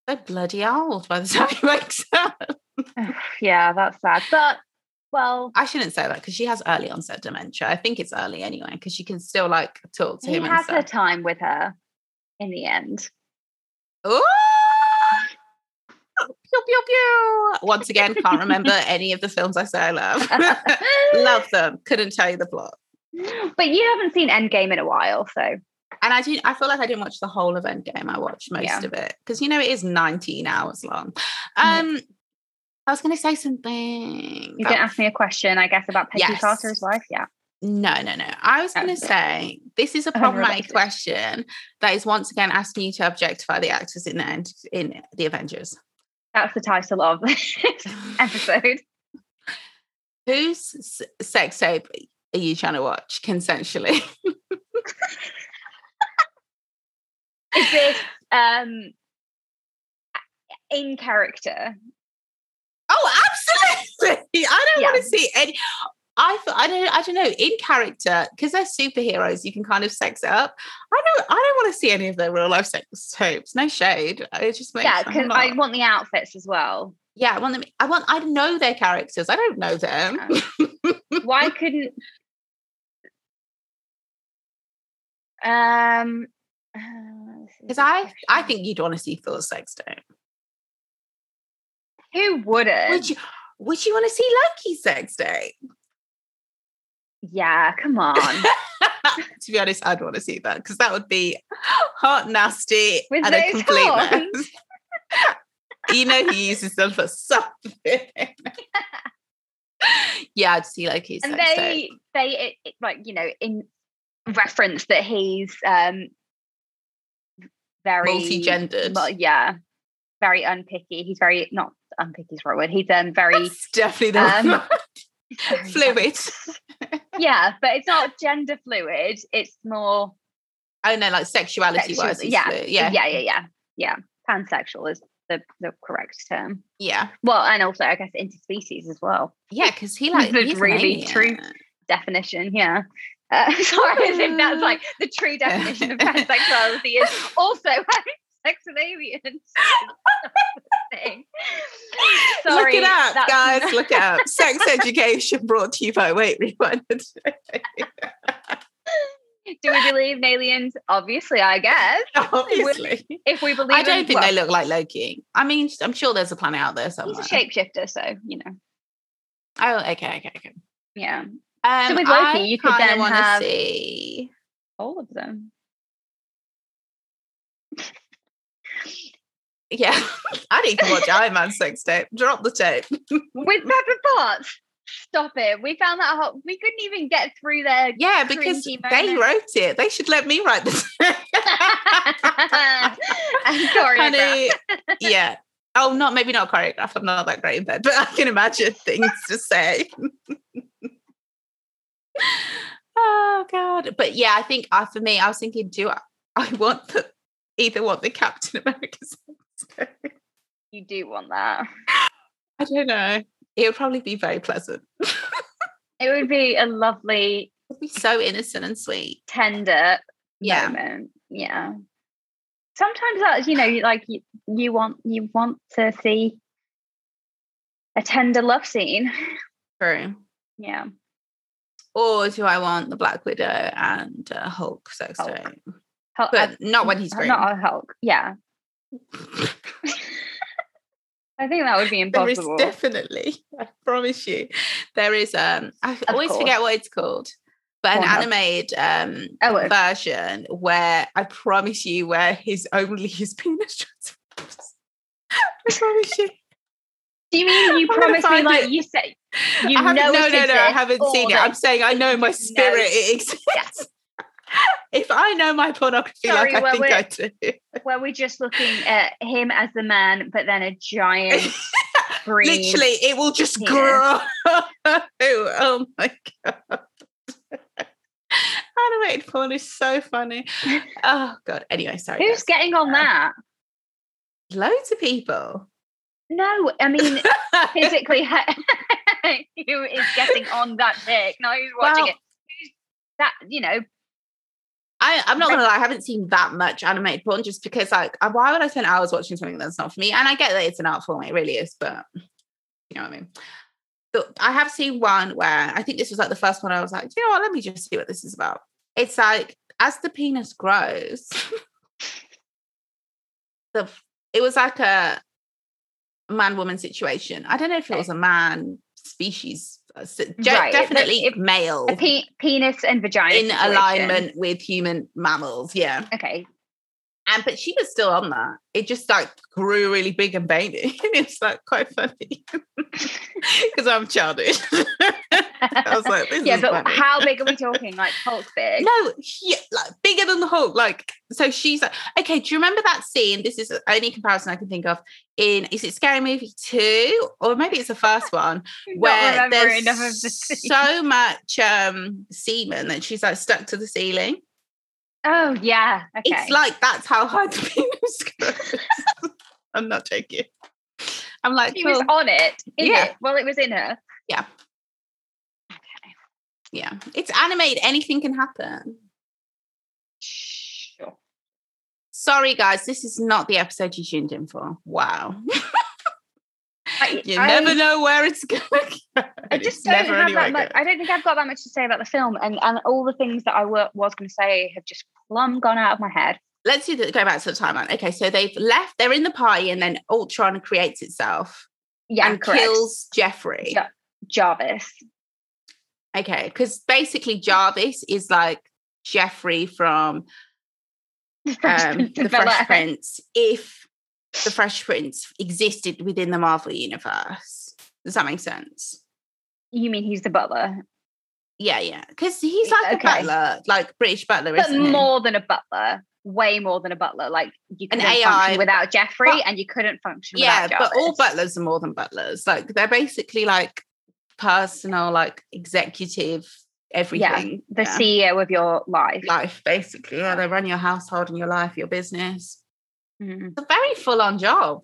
C: so bloody old by the time he wakes up.
B: yeah, that's sad. But well,
C: I shouldn't say that because she has early onset dementia. I think it's early anyway because she can still like talk to
B: he
C: him and
B: has her time with her in the end.
C: Ooh! Pew, pew, pew. Once again, can't remember any of the films I say I love. love them. Couldn't tell you the plot.
B: But you haven't seen Endgame in a while, so
C: And I do. I feel like I didn't watch the whole of Endgame. I watched most
B: Yeah.
C: of it because you know it is 19 hours long. Um, I was going to say something.
B: you can ask me a question, I guess, about Peggy
C: Yes.
B: Carter's wife. Yeah.
C: No, no, no. I was going to say this is a problematic question that is once again asking you to objectify the actors in the end, in the Avengers.
B: That's the title of this episode.
C: Whose sex tape are you trying to watch consensually?
B: Is this um in character?
C: oh, absolutely. I don't want to see any. I thought I don't I don't know in character because they're superheroes. You can kind of sex it up. I don't I don't want to see any of their real life sex tapes. No shade. It just makes
B: Yeah, because I want the outfits as well.
C: yeah I want them. I want I know their characters. I don't know them.
B: Why couldn't um
C: Because I I think you'd want to see Thor's sex tape.
B: who wouldn't?
C: Would you would you want to see Loki's sex tape?
B: Yeah, come on.
C: to be honest, I'd want to see that because that would be hot, nasty,
B: With
C: and a complete
B: horns.
C: mess. you know he uses them for something. yeah, I'd see Loki's
B: and they they it, it, like you know in reference that he's um very
C: Multi-gendered.
B: yeah very unpicky he's very not unpicky is the right word he's um very
C: That's definitely the
B: um,
C: fluid.
B: Yeah but it's not gender fluid it's more
C: I know, like sexuality
B: sexual-
C: wise.
B: yeah, yeah.
C: Yeah,
B: yeah yeah. Yeah pansexual is the the correct term.
C: Yeah,
B: well and also i guess interspecies as well.
C: Yeah. Because he like
B: The
C: he's
B: really true definition yeah. Uh, sorry, as if that's like the true definition of pansexuality is also having sex with aliens. Thing. Sorry,
C: look it up, guys. Look it up. Sex education brought to you by Wait Rewind.
B: Do we believe in aliens? Obviously, I guess.
C: Obviously.
B: If we believe,
C: I don't
B: in,
C: think
B: well,
C: they look like Loki. I mean, I'm sure there's a planet out there somewhere.
B: He's a shapeshifter, so you know,
C: Oh, okay, okay, okay.
B: yeah,
C: Um,
B: with Loki,
C: I
B: you could then have-
C: see.
B: all of them.
C: Yeah, I need to watch Iron Man sex tape. Drop the tape.
B: With Pepper Potts. Stop it. We found that whole, we couldn't even get through there.
C: Yeah, because they wrote it. They should let me write this.
B: and choreograph.
C: Honey, yeah. Oh, not maybe not choreograph. I'm not that great in bed, but I can imagine things to say. oh God! But yeah, I think uh, for me, I was thinking, do I, I want the either want the Captain America?
B: You do want that.
C: I don't know. It would probably be very pleasant.
B: It would be a lovely,
C: It'd be so innocent and sweet.
B: tender
C: Yeah.
B: moment. Yeah. Sometimes that's you know, like you, you want you want to see a tender love scene.
C: True.
B: Yeah.
C: Or do I want the Black Widow and uh, Hulk sex
B: Hulk.
C: tape?
B: Hul-
C: But not when he's green.
B: Not a Hulk. Yeah. I think that would be impossible.
C: There is definitely, I promise you, there is. Um, I always
B: course.
C: forget what it's called, but an
B: Pornhub.
C: animated um
B: Oh,
C: version where I promise you, where his only his penis transforms. I promise you.
B: Do you mean you promise me
C: find
B: like
C: it.
B: you say you know
C: no,
B: it
C: no, no, I haven't seen it. I'm saying I know my spirit it exists. If I know my pornography
B: Sorry,
C: like I think I do.
B: where we're just looking at him as the man, but then a giant green.
C: Literally, it will just
B: penis.
C: grow. oh my god. Animated porn is so funny. Oh god. Anyway, sorry.
B: Who's
C: guys.
B: getting on um, that?
C: loads of people?
B: No, I mean physically, who is getting on that dick? No, who's watching
C: Well,
B: it? Who's that? You know,
C: I, I'm not gonna lie, I haven't seen that much animated porn just because like uh, why would I spend hours watching something that's not for me? And I get that it's an art form, it really is, but you know what I mean. But I have seen one where I think this was like the first one I was like, you know what, let me just see what this is about. It's like as the penis grows, the it was like a man woman situation. I don't know if it was a man species,
B: Right, it-
C: definitely
B: it-
C: male
B: pe- penis and vagina
C: in
B: situation.
C: alignment with human mammals. Yeah.
B: Okay,
C: And but she was still on that. It just like grew really big and veiny. it's like quite funny because I'm childish. I was like, this
B: yeah, but
C: funny.
B: how big are we talking? Like Hulk big?
C: No, yeah, like bigger than the Hulk. Like, so she's like, okay, do you remember that scene? This is the only comparison I can think of in is it Scary Movie 2? Or maybe it's the first one where there's
B: enough of the
C: so much um semen that she's like stuck to the ceiling.
B: Oh yeah, okay.
C: It's like that's how high the penis goes. I'm not joking. I'm like,
B: she was on it. In
C: Yeah.
B: it. Well, it was in her.
C: Yeah. Okay. Yeah, it's animated. Anything can happen.
B: Sure.
C: Sorry, guys, this is not the episode you tuned in for. Wow.
B: I,
C: You
B: I-
C: never know where it's going.
B: I just don't have that much. I don't think I've got that much to say about the film, and and all the things that I were, was going to say have just plumb gone out of my head.
C: Let's do the, go back to the timeline. Okay, so they've left. They're in the party, and then Ultron creates itself
B: Yeah,
C: and
B: correct.
C: kills Geoffrey.
B: Ja- Jarvis.
C: Okay, because basically Jarvis is like Geoffrey from
B: Fresh
C: um, the. Fresh Prince if the Fresh Prince existed within the Marvel universe. Does that make sense?
B: You mean he's the butler,
C: Yeah, yeah. Because he's like
B: Okay.
C: a butler, like British butler,
B: but
C: isn't he?
B: more than a butler. Way more than a butler. Like you couldn't function without Geoffrey,
C: but-
B: and you couldn't function
C: yeah, but all butlers are more than butlers. Like they're basically like personal, like executive, everything.
B: Yeah, the
C: yeah.
B: CEO of your life.
C: life, basically. Yeah, they run your household and your life, your business.
B: Mhm.
C: It's a very full on job.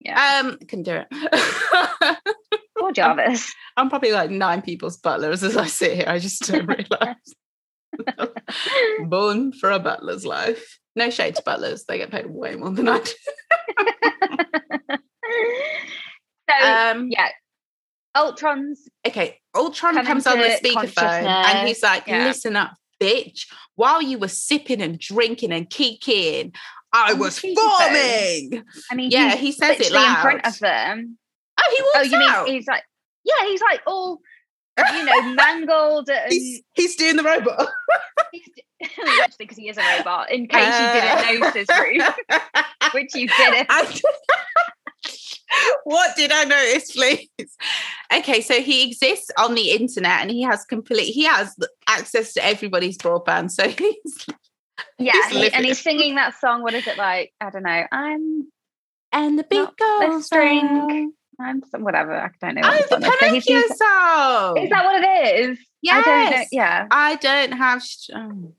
B: Yeah,
C: Um, can do it.
B: poor Jarvis.
C: I'm probably like nine people's butlers as I sit here. I just don't realize. Born for a butler's life. No shade to butlers; they get paid way more than I do.
B: so
C: Um,
B: yeah, Ultron's
C: okay, Ultron comes on the speakerphone and he's like,
B: yeah.
C: listen up, bitch. While you were sipping and drinking and kicking, I was
B: speakerphone?
C: farming.
B: I mean,
C: Yeah, he says it
B: literally in front of them.
C: Oh, he walks Oh,
B: you
C: out.
B: mean he's like, yeah, he's like all, you know, mangled and
C: he's, he's doing the robot.
B: he's, actually because he is a robot. In case you didn't uh. notice, Ruth, which you didn't.
C: I- what did I notice, please? Okay, so he exists on the internet and he has complete he has access to everybody's broadband. So he's
B: Yeah, he- and he's singing that song. What is it like? I don't know. I'm,
C: and the beat
B: Not
C: goes
B: string.
C: on.
B: I'm some- whatever. I don't know.
C: Oh,
B: What
C: the
B: the song is,
C: Pinocchio
B: sings-
C: song.
B: Is that what it is?
C: yes.
B: I don't know. Yeah.
C: I don't have. Sh- oh.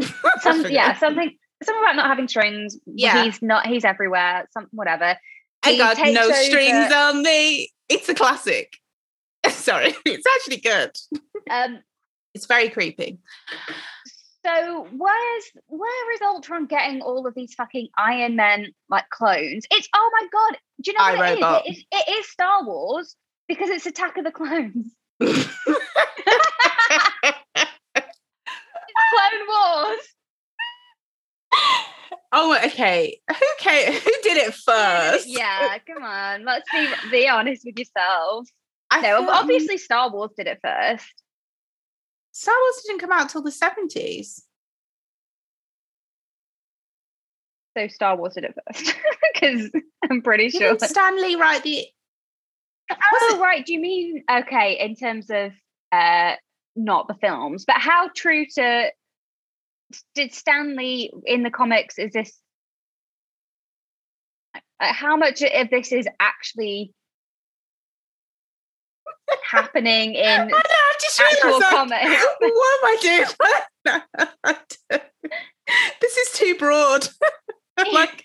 B: Some, yeah. Something. Something about not having strings.
C: Yeah.
B: He's not. He's everywhere. Some whatever.
C: I
B: he
C: got no
B: over-
C: strings on me. It's a classic. Sorry, it's actually good.
B: Um.
C: It's very creepy.
B: So where's where is Ultron getting all of these fucking Iron Men like clones? It's oh my god! Do you know what it is?
C: iRobot.
B: It is? It is Star Wars because it's Attack of the Clones. Clone Wars.
C: oh, okay. Who came, Who did it first?
B: Yeah, come on. Let's be be honest with yourselves.
C: I
B: No,
C: feel-
B: obviously Star Wars did it first.
C: Star Wars didn't come out till the seventies.
B: So Star Wars did it first because I'm pretty sure.
C: Didn't Stan Lee write the?
B: Oh, right. Do you mean okay in terms of uh not the films, but how true to did Stan Lee in the comics? Is this how much of this is actually happening in
C: I know, I just
B: actual comics?
C: What am I doing? this is too broad. like,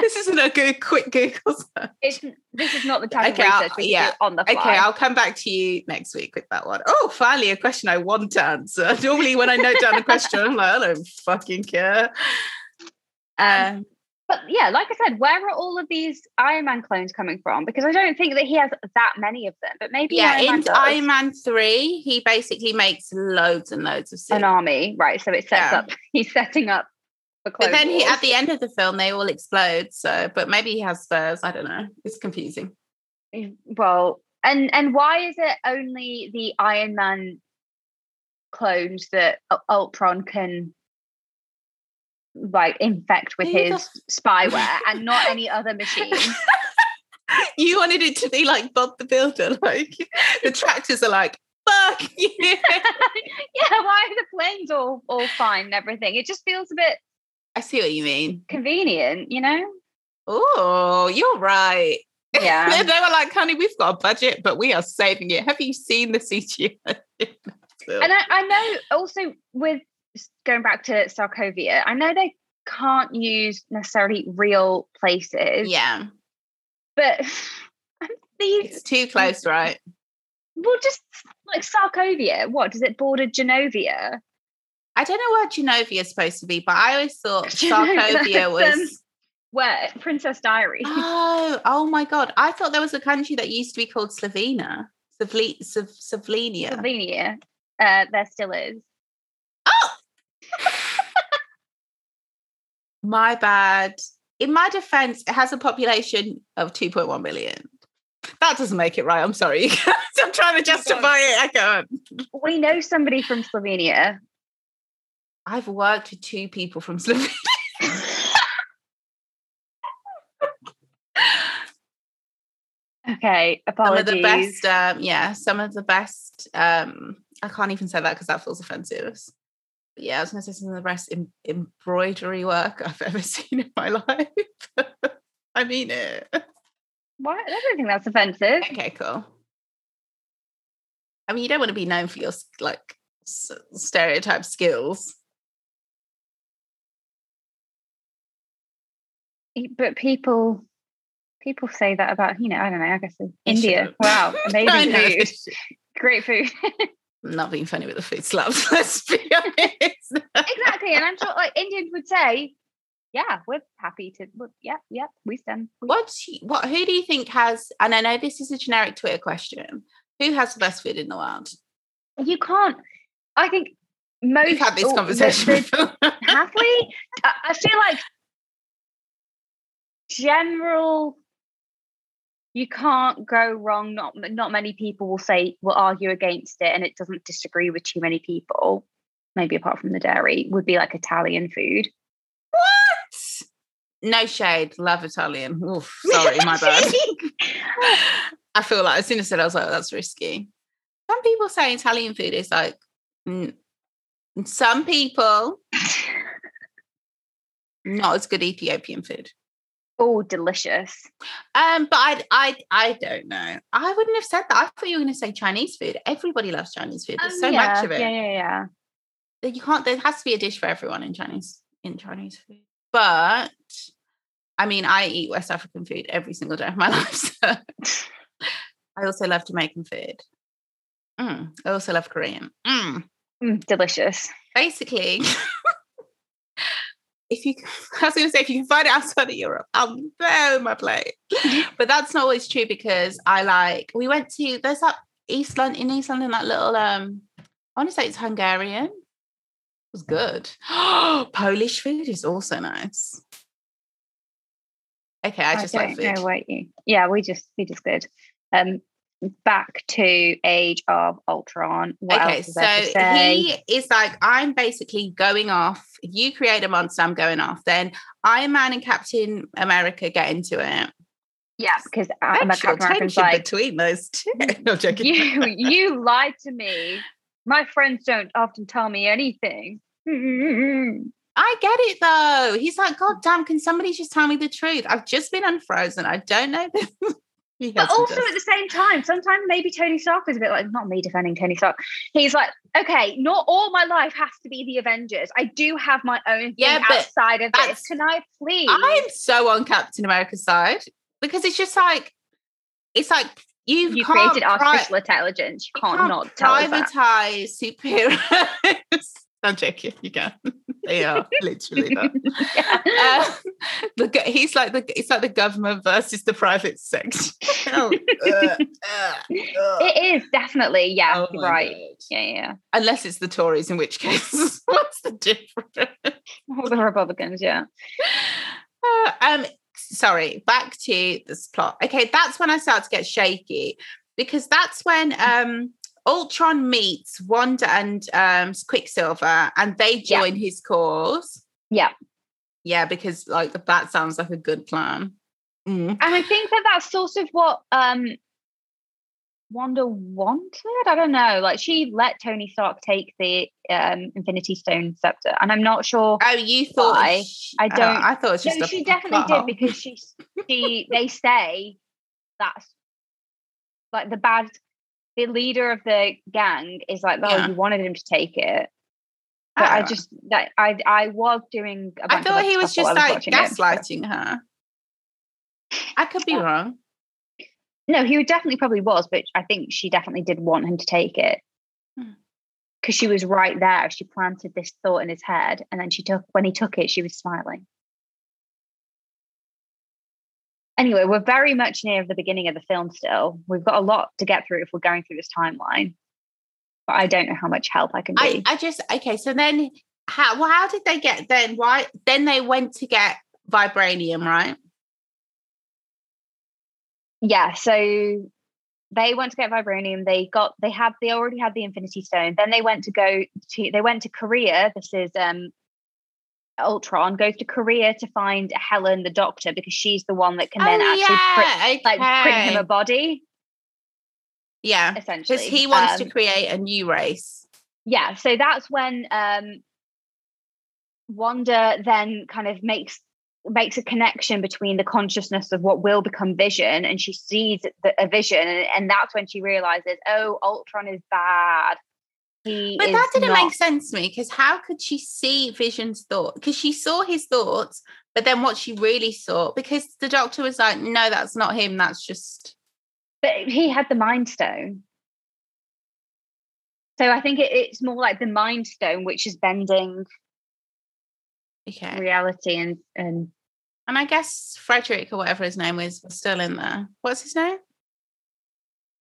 C: this isn't a good quick Google. search.
B: It's, this is not the type
C: Okay,
B: of
C: I'll-
B: research we
C: yeah.
B: do on the fly.
C: Okay, I'll come back to you next week with that one. Oh, finally, a question I want to answer. Normally, when I note down a question, I'm like, I don't fucking care. Um,
B: But yeah, like I said, where are all of these Iron Man clones coming from? Because I don't think that he has that many of them, but maybe
C: yeah,
B: Iron Man
C: in
B: does.
C: Iron Man 3, he basically makes loads and loads of
B: an army, right? So it sets
C: Yeah.
B: up. He's setting up
C: But then he, at the end of the film, they all explode. So, but maybe he has spurs. I don't know. It's confusing.
B: well, and and why is it only the Iron Man clones that Ultron can like infect with his spyware and not any other machine?
C: you wanted it to be like Bob the Builder. Like the tractors are like, fuck you.
B: yeah, why are the planes all all fine and everything? It just feels a bit
C: I see what you mean.
B: convenient, you know?
C: Oh, you're right.
B: Yeah.
C: they were like, honey, we've got a budget, but we are saving it. Have you seen the CGI?
B: And I, I know also with going back to Sokovia, I know they can't use necessarily real places,
C: yeah,
B: but these
C: it's too close, right?
B: well, just like Sokovia, what does it border Genovia?
C: I don't know where Genovia is supposed to be, but I always thought Sokovia
B: that's, um,
C: was.
B: Where Princess Diary?
C: Oh, oh my god! I thought there was a country that used to be called Slovenia, Slovenia, Slovenia.
B: Slovenia. Uh, there still is.
C: Oh, my bad. In my defense, it has a population of 2.1 million. That doesn't make it right. I'm sorry. I'm trying to justify it. I can't.
B: We know somebody from Slovenia.
C: I've worked with two people from Slovenia.
B: Okay,
C: Some
B: apologies.
C: of the best, um, yeah, some of the best. Um, I can't even say that because that feels offensive. Yeah, I was going to say some of the best em- embroidery work I've ever seen in my life. I mean it.
B: Why? I don't think that's offensive.
C: Okay, cool. I mean, you don't want to be known for your like stereotype skills.
B: But people, people say that about you know. I don't know. I guess India. Wow, amazing food, great food.
C: Not being funny with the food slabs. Let's be honest.
B: exactly, and I'm sure like Indians would say, "Yeah, we're happy to. We're, yeah, yeah, we stand." We
C: What's what? Who do you think has? And I know this is a generic Twitter question. Who has the best food in the world?
B: You can't. I think most.
C: We've had this
B: oh,
C: conversation.
B: the-
C: before.
B: have we? I, I feel like general. You can't go wrong. Not not many people will say will argue against it, and it doesn't disagree with too many people. Maybe apart from the dairy, would be like Italian food.
C: what? No shade. Love Italian. Oof, sorry, my bad. I feel like as soon as I said, I was like, that's risky. Some people say Italian food is like. mm, some people not as good Ethiopian food.
B: Oh, delicious.
C: Um, but I, I, I don't know. I wouldn't have said that. I thought you were going to say Chinese food. Everybody loves Chinese food. There's
B: Um,
C: so
B: yeah,
C: much of it.
B: Yeah, yeah, yeah.
C: that you can't there has to be a dish for everyone in Chinese in Chinese food. But I mean I eat West African food every single day of my life. So I also love Jamaican food. Mm, I also love Korean. Mm.
B: Mm, delicious.
C: Basically, if you I was gonna say if you can find it outside of Europe, I'll blow my plate. but that's not always true because I like we went to there's that East London in East London, that little um I want to say it's Hungarian. It was good. Polish food is also nice. Okay, I just
B: don't
C: like food.
B: know what you. Yeah, we just we just good. Um, back to Age of Ultron. What
C: okay, so he is like, I'm basically going off. You create a monster, I'm going off. Then Iron Man and Captain America get into it.
B: yeah, because uh,
C: Sexual
B: Captain America's like,
C: between those two. No, I'm joking.
B: you you lied to me. My friends don't often tell me anything.
C: I get it though. He's like, God damn, can somebody just tell me the truth? I've just been unfrozen. I don't know. this." He
B: But also
C: just-
B: at the same time, sometimes maybe Tony Stark is a bit like not me defending Tony Stark. He's like, okay, not all my life has to be the Avengers. I do have my own thing
C: Yeah, but
B: outside of this. Can I please?
C: I'm so on Captain America's side because it's just like, it's like you,
B: you
C: can't
B: created
C: pri-
B: artificial intelligence. You
C: you
B: can't, not tell us that.
C: privatize superheroes. I'm joking. You can. They are literally that.
B: Yeah.
C: Uh, the, he's like the it's like the government versus the private sector. Oh, uh, uh, uh.
B: It is definitely, yeah,
C: Oh
B: right.
C: God.
B: Yeah, yeah.
C: Unless it's the Tories, in which case, what's the difference?
B: All the Republicans, yeah.
C: Uh, um, sorry, back to this plot. Okay, that's when I start to get shaky because that's when um Ultron meets Wanda and um Quicksilver and they
B: Yeah.
C: join his cause.
B: Yeah.
C: Yeah, because like that sounds like a good plan. Mm.
B: And I think that that's sort of what um Wanda wanted. I don't know. Like she let Tony Stark take the um Infinity Stone scepter, and I'm not sure.
C: Oh, you thought
B: Why?
C: sh-
B: I
C: oh,
B: don't-
C: I thought it was just
B: no,
C: a
B: she definitely
C: plot
B: did because she she they say that's like the bad the leader of the gang is like oh
C: Yeah.
B: you wanted him to take it but I
C: Oh.
B: just that I I was doing a
C: I thought he was just like
B: watching it,
C: gaslighting her. I could be
B: Yeah.
C: wrong.
B: no he definitely probably was but I think she definitely did want him to take it
C: Hmm.
B: because she was right there she planted this thought in his head and then she took when he took it she was smiling anyway we're very much near the beginning of the film still we've got a lot to get through if we're going through this timeline but I don't know how much help I can
C: I,
B: be.
C: I just okay. So then, how well, how did they get then? Why then they went to get vibranium, right?
B: yeah, so they went to get vibranium. They got they had they already had the Infinity Stone. Then they went to go to they went to Korea. This is um Ultron goes to Korea to find Helen, the doctor, because she's the one that can then
C: Oh,
B: actually print,
C: yeah,
B: like print him a body.
C: yeah,
B: Essentially,
C: because he wants to
B: Um,
C: create a new race.
B: yeah so that's when um wanda then kind of makes makes a connection between the consciousness of what will become vision and she sees the, a vision and, and that's when she realizes oh ultron is bad he
C: But that didn't
B: not-
C: make sense to me because how could she see Vision's thought? Because she saw his thoughts, but then what she really saw, because the doctor was like, no, that's not him. That's just
B: but he had the mind stone So I think it, it's more like the Mind Stone, which is bending
C: Okay.
B: reality and and
C: And I guess Frederick or whatever his name is was still in there. What's his name?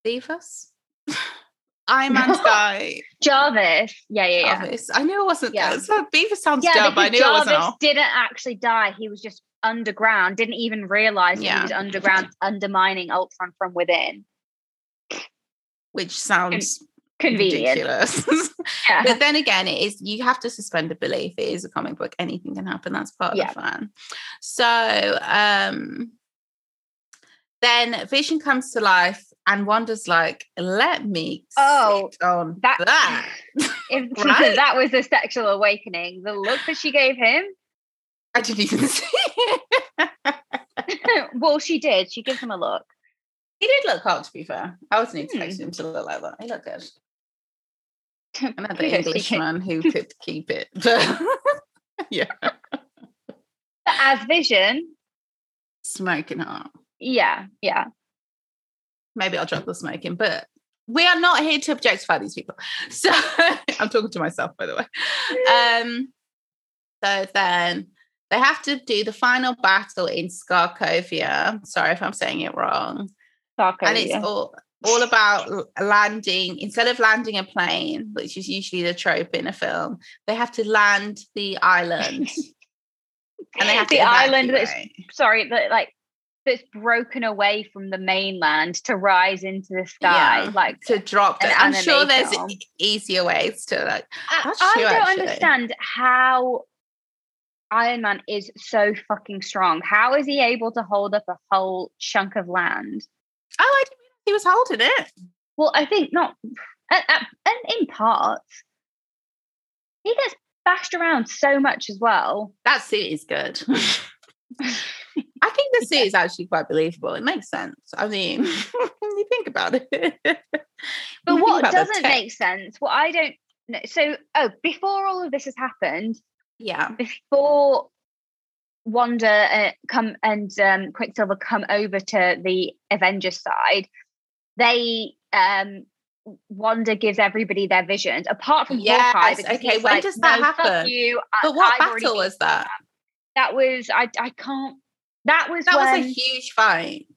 C: Beavis? Iron Man's guy.
B: Jarvis. Yeah, yeah, yeah.
C: Jarvis. I knew it wasn't
B: Yeah.
C: So Beavis sounds
B: Yeah,
C: dumb, but I knew it wasn't
B: Jarvis didn't actually die. He was just underground. Didn't even realize
C: Yeah.
B: he was underground, undermining Ultron from within.
C: Which sounds
B: Convenient.
C: ridiculous.
B: Yeah.
C: but then again, it is you have to suspend a belief. It is a comic book. Anything can happen. That's part
B: Yeah.
C: of the fun. So um then Vision comes to life and Wanda's like, let me
B: Oh,
C: sit on
B: that-
C: that.
B: If
C: Right?
B: that was a sexual awakening, the look that she gave him.
C: I didn't even see it.
B: well, she did. She gives him a look.
C: He did look hot, to be fair. I wasn't
B: Hmm.
C: expecting him to look like that. He looked good. Another Englishman who could keep it. But yeah,
B: But as Vision,
C: smoking hot.
B: yeah, yeah.
C: Maybe I'll drop the smoking, but we are not here to objectify these people. So I'm talking to myself, by the way. Um, so then they have to do the final battle in Skarkovia. Sorry if I'm saying it wrong.
B: Sarko,
C: and it's all all about landing instead of landing a plane which is usually the trope in a film they have to land the island and they have
B: the island that's sorry, but like that's broken away from the mainland to rise into the sky.
C: Yeah.
B: Like
C: to drop
B: an
C: i'm sure there's
B: film.
C: easier ways to like
B: I, I don't
C: actually.
B: understand how Iron Man is so fucking strong. How is he able to hold up a whole chunk of land?
C: oh i didn't realize he was holding it
B: Well, I think not, and, and in parts, he gets bashed around so much as well.
C: that suit is good i think the suit is actually quite believable it makes sense i mean you think about it
B: But what doesn't make sense, what I don't know, so oh, before all of this has happened,
C: yeah
B: before Wanda uh, come and um, Quicksilver come over to the Avengers side, they um, Wanda gives everybody their visions, apart from
C: Yes,
B: Hawkeye.
C: okay, when
B: like,
C: does that
B: "No,
C: happen?"
B: You, I-
C: but what
B: I've
C: battle was that
B: That was I. I can't. That was
C: that
B: when
C: was a huge fight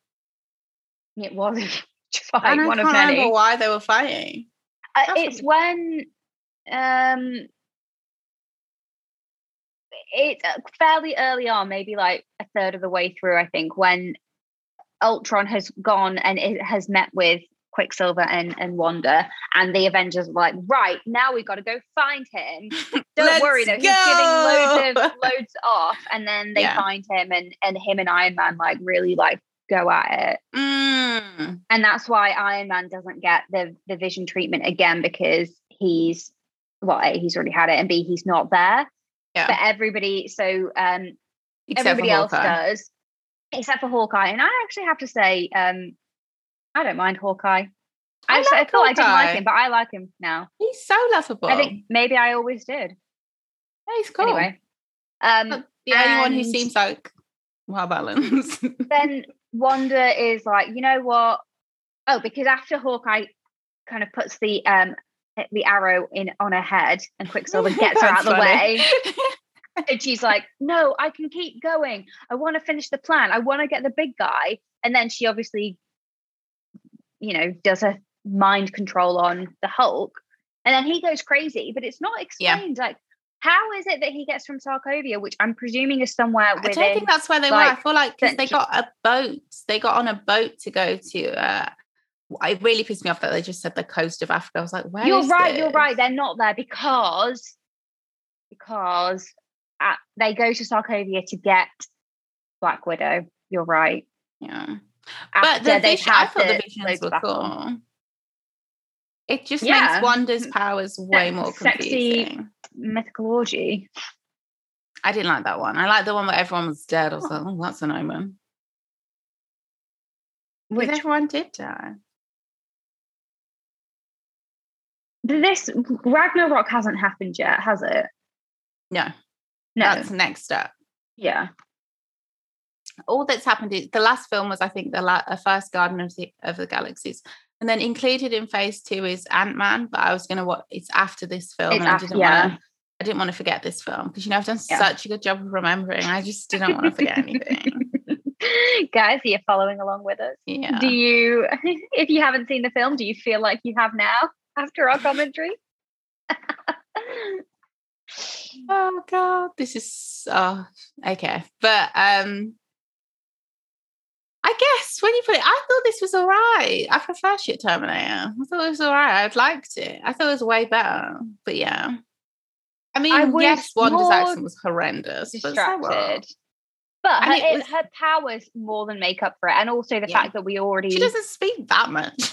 B: it was a huge fight.
C: I can't remember why they were fighting.
B: Uh, it's when um it's uh, fairly early on, maybe like a third of the way through, I think, when Ultron has gone and it has met with Quicksilver and, and Wanda, and the Avengers are like, right, now we've got to go find him. Don't worry though, he's giving loads of loads off, and then they
C: Yeah.
B: find him and and him and Iron Man like really like go at it.
C: Mm,
B: And that's why Iron Man doesn't get the the vision treatment again because he's well, A, he's already had it, and B, he's not there.
C: Yeah.
B: But everybody, so um,
C: except
B: everybody else does, except for Hawkeye. And I actually have to say, um, I don't mind Hawkeye.
C: I
B: I, I thought I didn't like him, but I like him now.
C: He's so lovable.
B: I think maybe I always did.
C: Yeah, he's cool.
B: Anyway, um,
C: the only one who seems like well balanced.
B: then Wanda is like, you know what? Oh, because after Hawkeye kind of puts the um the arrow in on her head and Quicksilver gets her out of the way. And she's like, no, I can keep going. I want to finish the plan. I want to get the big guy. And then she obviously, you know, does a mind control on the Hulk. And then he goes crazy, but it's not
C: Yeah.
B: explained. Like, how is it that he gets from Sarkovia, which I'm presuming is somewhere
C: I don't think that's where they were. I feel like, like 'cause they got a boat. They got on a boat to go to. Uh, it really pissed me off that they just said the coast of Africa. I was like, where
B: you're right you're right they're not there because because at, they go to sarkovia to get black widow you're right
C: Yeah. But the vision, I thought the
B: the
C: visions were cool. It just
B: Yeah.
C: makes Wanda's mm. powers way more
B: sexy-
C: confusing.
B: mythical orgy
C: I didn't like that one. I like the one where everyone was dead. I was oh. like, oh, that's an omen.
B: Which
C: everyone did die.
B: this ragnarok hasn't happened yet has it
C: No,
B: no
C: that's next step.
B: yeah
C: All that's happened is the last film was, I think, the la- uh, first Garden of the of the Galaxies. And then included in phase two is Ant Man, but I was gonna watch. It's after this film,
B: It's
C: and I didn't
B: yeah.
C: want to. I didn't want to forget this film because you know I've done
B: Yeah.
C: such a good job of remembering. I just didn't want to forget anything.
B: Guys, are you following along with us?
C: Yeah.
B: Do you, if you haven't seen the film, do you feel like you have now after our commentary?
C: oh god, this is oh okay. But um I guess when you put it, I thought this was all right. I prefer shit Terminator. I thought it was all right. I'd liked it. I thought it was way better. But yeah. I mean,
B: I
C: yes, Wanda's accent was horrendous. But
B: distracted. But
C: And
B: her,
C: it
B: it- her powers more than make up for it, and also the
C: Yeah.
B: fact that we already
C: She doesn't speak that much.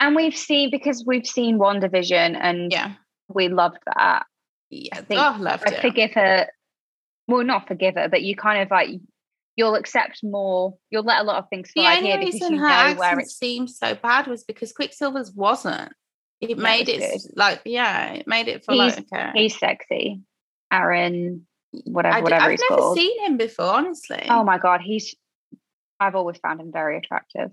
B: and we've seen because we've seen WandaVision and
C: yeah.
B: we loved that.
C: Yeah.
B: think
C: oh, loved
B: I
C: it.
B: forgive her. Well, not forgive her, but you kind of like you'll accept more. You'll let a lot of things slide here because you know
C: accent
B: where it's.
C: seemed so bad was because Quicksilver's wasn't. It made
B: it
C: it
B: was
C: like yeah, it made it feel
B: He's-
C: like okay.
B: He's sexy, Aaron, whatever,
C: I
B: whatever
C: I've
B: he's
C: never
B: called.
C: seen him before, honestly.
B: Oh my god, he's. I've always found him very attractive.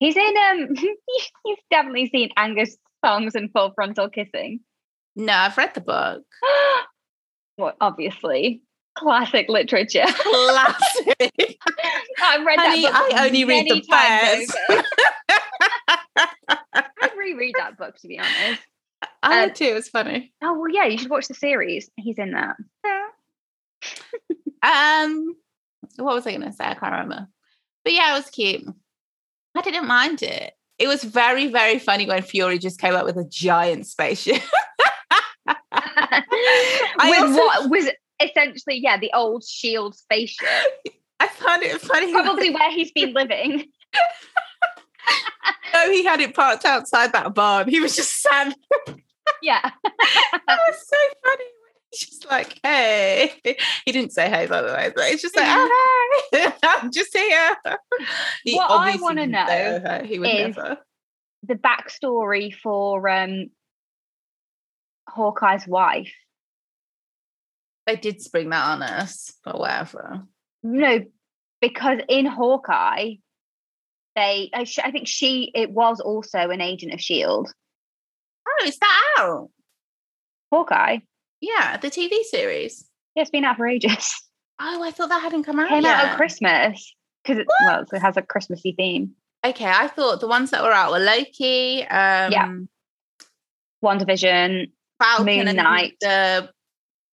B: He's in um. you've definitely seen Angus Thongs and full frontal kissing.
C: No, I've read the book.
B: well, obviously, classic literature.
C: Classic.
B: I've read
C: Honey,
B: that book.
C: I only read the best.
B: I'd reread that book to be honest.
C: I
B: Uh,
C: did too. It was funny.
B: Oh well, yeah, you should watch the series. He's in that.
C: Um, what was I going to say? I can't remember. But yeah, it was cute. I didn't mind it. It was very, very funny when Fury just came up with a giant spaceship.
B: With
C: also-
B: what was essentially, yeah, the old Shield spaceship,
C: I found it funny.
B: probably where he's been living.
C: No, he had it parked outside that barn. He was just sad.
B: Yeah,
C: that was so funny. He's just like, hey. He didn't say hey, by the way, but it's just like, oh, hey, I'm just here. He
B: What I wanna know
C: say, "Oh. He would
B: is-
C: never.
B: the backstory for um Hawkeye's wife.
C: They did spring that on us, but whatever.
B: No, because in Hawkeye, they I, sh- I think she it was also an agent of Shield.
C: Oh, is that out?
B: Hawkeye,
C: Yeah, the TV series.
B: yeah, it's been out for ages.
C: Oh, I thought that hadn't come out
B: Came
C: yet.
B: out at Christmas because it well, it has a Christmassy theme.
C: Okay, I thought the ones that were out were Loki, um,
B: WandaVision,
C: Falcon,
B: Moon
C: and
B: Knight.
C: the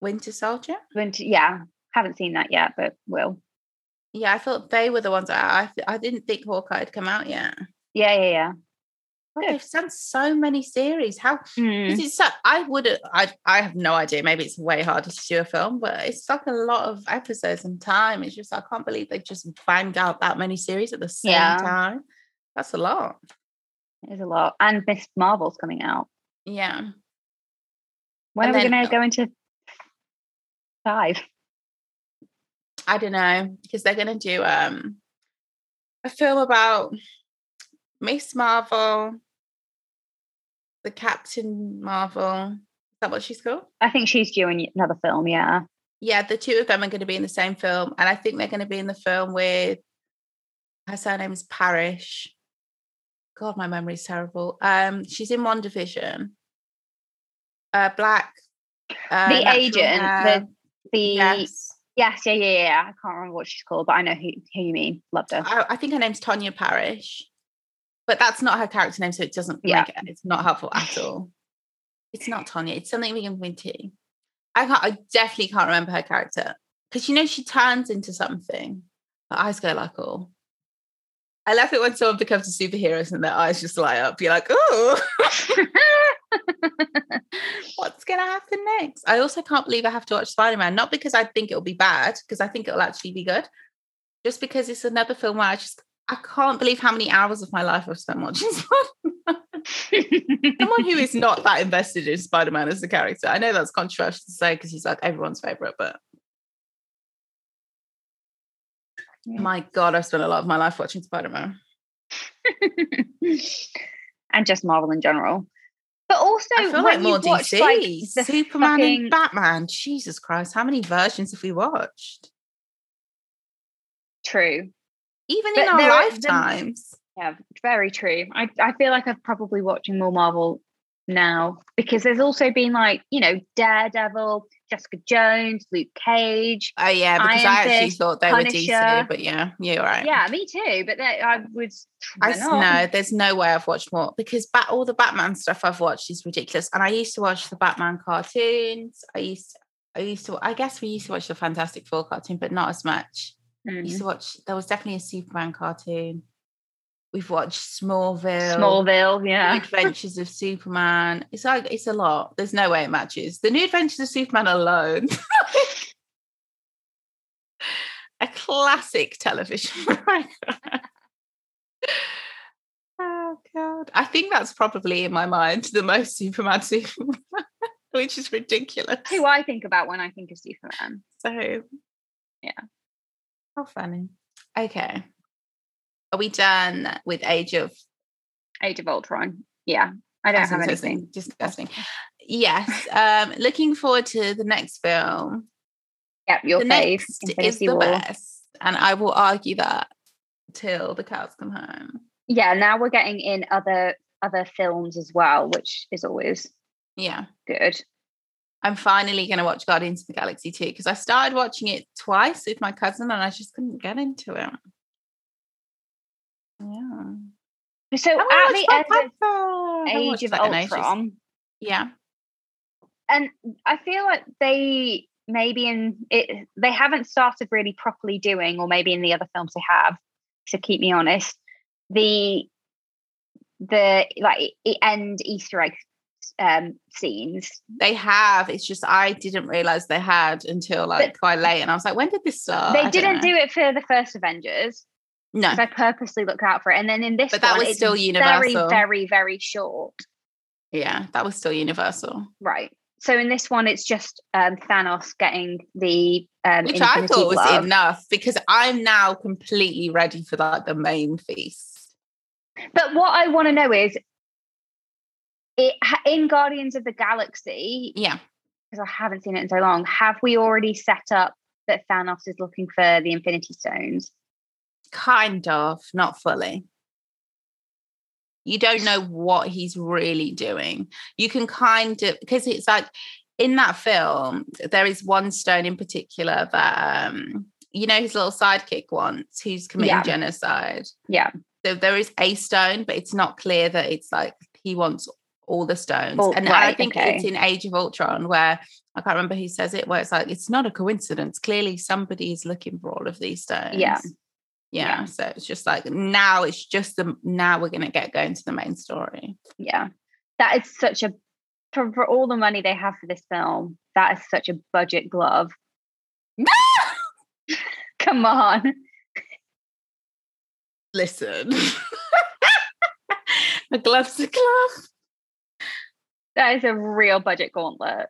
C: Winter Soldier.
B: Winter, yeah, haven't seen that yet, but will.
C: Yeah, I thought they were the ones that I, I didn't think Hawkeye had come out yet.
B: Yeah, yeah, yeah.
C: They've done so many series. How
B: Mm.
C: This is so, I would I I have no idea. Maybe it's way harder to do a film, but it's like a lot of episodes and time. It's just I can't believe they just banged out that many series at the same
B: Yeah.
C: time. That's a lot.
B: It is a lot, and Miss Marvel's coming out.
C: Yeah.
B: When
C: And
B: are we going to go into five?
C: I don't know because they're gonna do um a film about Miss Marvel, the Captain Marvel. Is that what she's called?
B: I think she's doing another film. Yeah.
C: Yeah, the two of them are going to be in the same film, and I think they're going to be in the film with her surname is Parris. God, my memory's terrible. Um, she's in WandaVision. Uh, black. Uh,
B: the agent,
C: hair.
B: the the yes.
C: yes.
B: yeah, yeah, yeah. I can't remember what she's called, but I know who, who you mean. Loved her.
C: I, I think her name's Teyonah Parris, but that's not her character name, so it doesn't
B: Yeah.
C: make it. It's not helpful at all. It's not Tonya. It's something we can win T. I can't. I definitely can't remember her character because you know she turns into something. Her eyes go like all. I love it when someone becomes a superhero and their eyes just light up. You're like, oh, what's gonna happen next? I also can't believe I have to watch Spider Man. Not because I think it'll be bad, because I think it'll actually be good. Just because it's another film where I just I can't believe how many hours of my life I've spent watching Someone who is not that invested in Spider-Man as a character. I know that's controversial to say because he's like everyone's favorite, but
B: Yeah.
C: my god, I've spent a lot of my life watching Spider-Man.
B: and just Marvel in general. But also,
C: I feel like more DC,
B: like
C: Superman
B: fucking-
C: and Batman. Jesus Christ, how many versions have we watched?
B: true,
C: Even
B: But
C: in our
B: there are-
C: lifetimes.
B: Yeah, very true. I, I feel like I'm probably watching more Marvel now because there's also been like, you know, Daredevil, Jessica Jones, Luke Cage.
C: Oh yeah, because
B: Iron
C: I actually
B: Fist,
C: thought they were DC, but yeah, you're right.
B: Yeah, me too. But they, I was.
C: I
B: they're
C: s-
B: not.
C: no, there's no way I've watched more because ba- all the Batman stuff I've watched is ridiculous. And I used to watch the Batman cartoons. I used, to, I used to, I guess we used to watch the Fantastic Four cartoon, but not as much. I used
B: Mm.
C: to watch. There was definitely a Superman cartoon. We've watched Smallville.
B: Smallville,
C: The
B: yeah.
C: Adventures of Superman. It's like it's a lot. There's no way it matches. The New Adventures of Superman alone. a classic television program. oh god. I think that's probably in my mind the most Superman Superman, which is ridiculous.
B: Who I think about when I think of Superman.
C: So
B: Yeah.
C: How funny. Okay. Are we done with Age of
B: Age of Ultron. Yeah, I don't
C: That's
B: have anything.
C: Disgusting. Yes. Um, looking forward to the next film.
B: Yep, your
C: the next is the
B: War.
C: best, and I will argue that till the cows come home.
B: Yeah, now we're getting in other other films as well, which is always
C: Yeah,
B: good.
C: I'm finally going to watch Guardians of the Galaxy 2 because I started watching it twice with my cousin, and I just couldn't get into it. Yeah.
B: So
C: I
B: at the end of.
C: I
B: Age of
C: that in ages.
B: Ultron,
C: Yeah.
B: and I feel like they maybe in it they haven't started really properly doing, or maybe in the other films they have. To keep me honest, the the like end Easter egg um scenes.
C: They have. It's just I didn't realize they had until like quite late, and I was like, "When did this start?"
B: they didn't do it for the first Avengers.
C: No,
B: I purposely looked out for it, and then in this
C: But that
B: one,
C: was still
B: very,
C: Universal.
B: very, very very short.
C: yeah, that was still Universal,
B: Right. So in this one, it's just um, Thanos getting the um,
C: which I thought was
B: Glove.
C: enough because I'm now completely ready for like the main feast.
B: But what I want to know is, it in Guardians of the Galaxy,
C: Yeah,
B: because I haven't seen it in so long. Have we already set up that Thanos is looking for the Infinity Stones?
C: Kind of, not fully. You don't know what he's really doing. You can kind of because it's like in that film, there is one stone in particular that um, you know his little sidekick wants, who's committing
B: Yeah.
C: genocide.
B: Yeah.
C: So there is a stone, but it's not clear that it's like he wants all the stones.
B: All-
C: and I think
B: okay.
C: it's in Age of Ultron where I can't remember who says it, where it's like it's not a coincidence. Clearly, somebody is looking for all of these stones.
B: Yeah.
C: Yeah.
B: Yeah.
C: So it's just like now it's just the now we're gonna get going to the main story.
B: Yeah. That is such a for, for all the money they have for this film. That is such a budget glove. Come on.
C: Listen. a glove's a glove.
B: That is a real budget gauntlet.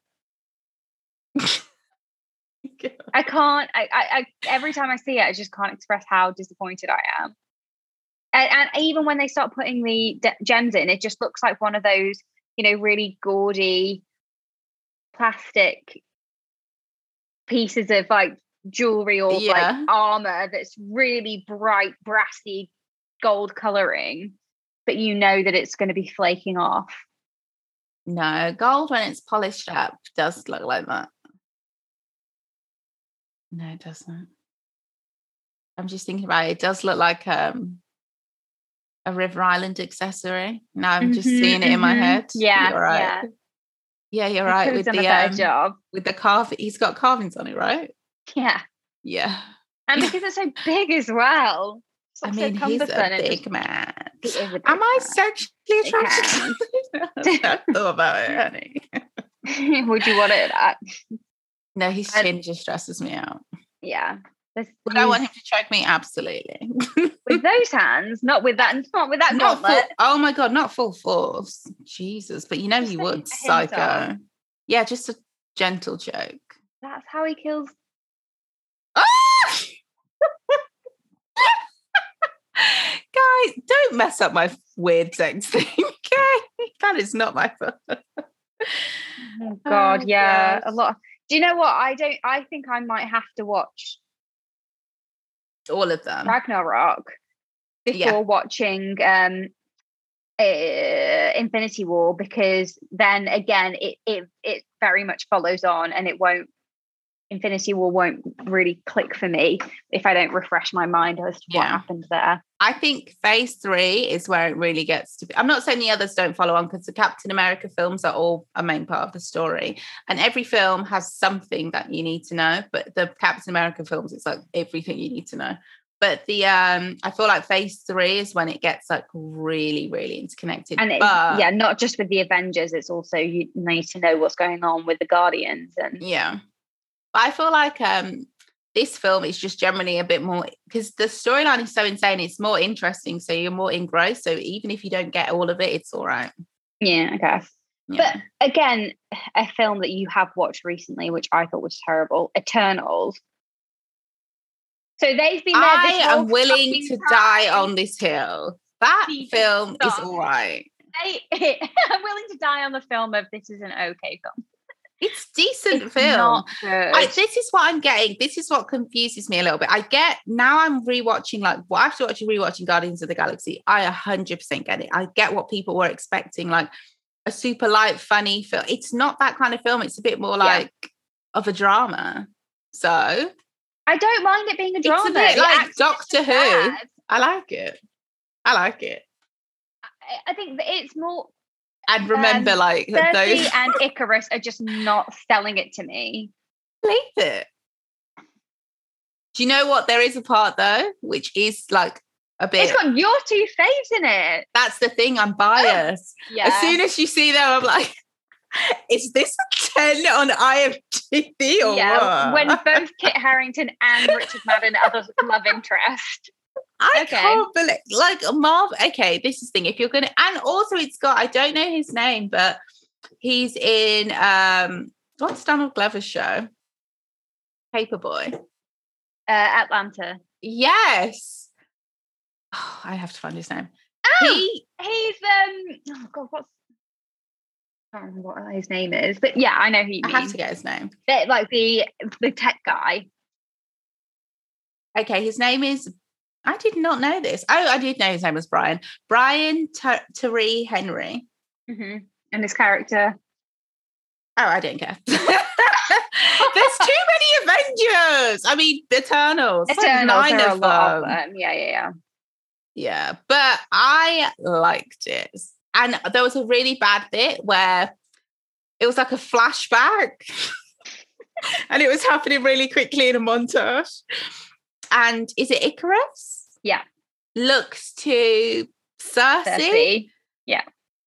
B: I can't. I, I, I every time I see it, I just can't express how disappointed I am. And, and even when they start putting the de- gems in, it just looks like one of those, you know, really gaudy plastic pieces of like jewelry or
C: Yeah.
B: like armor that's really bright, brassy gold coloring, but you know that it's going to be flaking off.
C: No, gold when it's polished up does look like that. No, it doesn't. I'm just thinking about it. It does look like um a River Island accessory. Now I'm just
B: Mhm,
C: seeing it in my
B: mhm.
C: head.
B: Yeah,
C: you're right.
B: yeah.
C: Yeah, you're right. With
B: done
C: the um,
B: job.
C: with the carve, he's got carvings on it, right?
B: Yeah.
C: Yeah.
B: And because it's so big as well.
C: I mean, he's a big man.
B: He is a big
C: Am I sexually attracted? I thought about it, honey.
B: Would you want it at?
C: No, his
B: I-
C: chin just stresses me out.
B: Yeah. There's-
C: Would I want him to choke me? Absolutely.
B: with those hands, not with that, not with that
C: not full, oh my god, not full force. Jesus, but you know
B: Just
C: he would,
B: a
C: psycho. Yeah, just a gentle joke.
B: That's how he kills.
C: Ah! Guys, don't mess up my weird sex thing, okay? That is not my fault.
B: Oh God,
C: Oh,
B: yeah, a
C: gosh.
B: lot. Do you know what? I don't. I think I might have to watch
C: All of them.
B: Ragnarok before
C: Yeah.
B: watching um uh, Infinity War because then again it it it very much follows on and it won't Infinity War won't really click for me if I don't refresh my mind as to what happened there.
C: I think phase three is where it really gets to be. I'm not saying the others don't follow on because the Captain America films are all a main part of the story. And every film has something that you need to know. But the Captain America films, it's like everything you need to know. But the um I feel like phase three is when it gets like really, really interconnected.
B: And
C: but
B: yeah, not just with the Avengers, it's also you need to know what's going on with the Guardians and
C: Yeah. But I feel like um this film is just generally a bit more because the storyline is so insane, it's more interesting. So you're more engrossed. So even if you don't get all of it, it's all right.
B: yeah, I guess.
C: Yeah.
B: But again, a film that you have watched recently, which I thought was terrible, Eternals. So they've been there.
C: I am willing to die on this hill. That film is all right.
B: They, I'm willing to die on the film of this is an okay film.
C: It's decent
B: It's
C: film. I, this is what I'm getting. This is what confuses me a little bit. I get now I'm rewatching, like, well, after watching rewatching Guardians of the Galaxy, I 100% get it. I get what people were expecting, like a super light, funny film. It's not that kind of film. It's a bit more
B: Yeah.
C: like of a drama. So
B: I don't mind it being a
C: It's a
B: drama.
C: bit like Doctor Who.
B: bad.
C: I like it. I like it.
B: I- I think that it's more
C: And remember,
B: Um,
C: like
B: Sersi
C: those
B: and Ikaris are just not selling it to me.
C: Leave it. Do you know what? There is a part though, which is like a bit.
B: It's got your two faves in it.
C: that's the thing. I'm biased.
B: Yeah.
C: As soon as you see them, I'm like, is this a 10 on IMDb or
B: yeah,
C: what?
B: when both Kit Harington and Richard Madden are the love interest.
C: I
B: okay.
C: can't believe like Marv. Okay, this is the thing. If you're gonna, and also it's got I don't know his name, but he's in um what's Donald Glover's show? Paper Boi.
B: Uh, Atlanta.
C: Yes. Oh, I have to find his name.
B: Oh,
C: He
B: he's um. Oh God, what's I can't remember what his name is, but yeah, I know who you
C: I
B: mean.
C: have to get his name.
B: The- like the the tech guy.
C: Okay, his name is. I did not know this. Oh, I did know his name was Brian. Brian Ter- Tyree Henry.
B: hmm And his character.
C: Oh, I don't care. There's too many Avengers. I mean, Eternals. There's like
B: Eternals
C: nine
B: are a
C: of
B: lot of
C: them.
B: them. Yeah, yeah, yeah.
C: Yeah, but I liked it. And there was a really bad bit where it was like a flashback and it was happening really quickly in a montage. And is it Ikaris?
B: Yeah.
C: Looks to Sersi,
B: Sersi.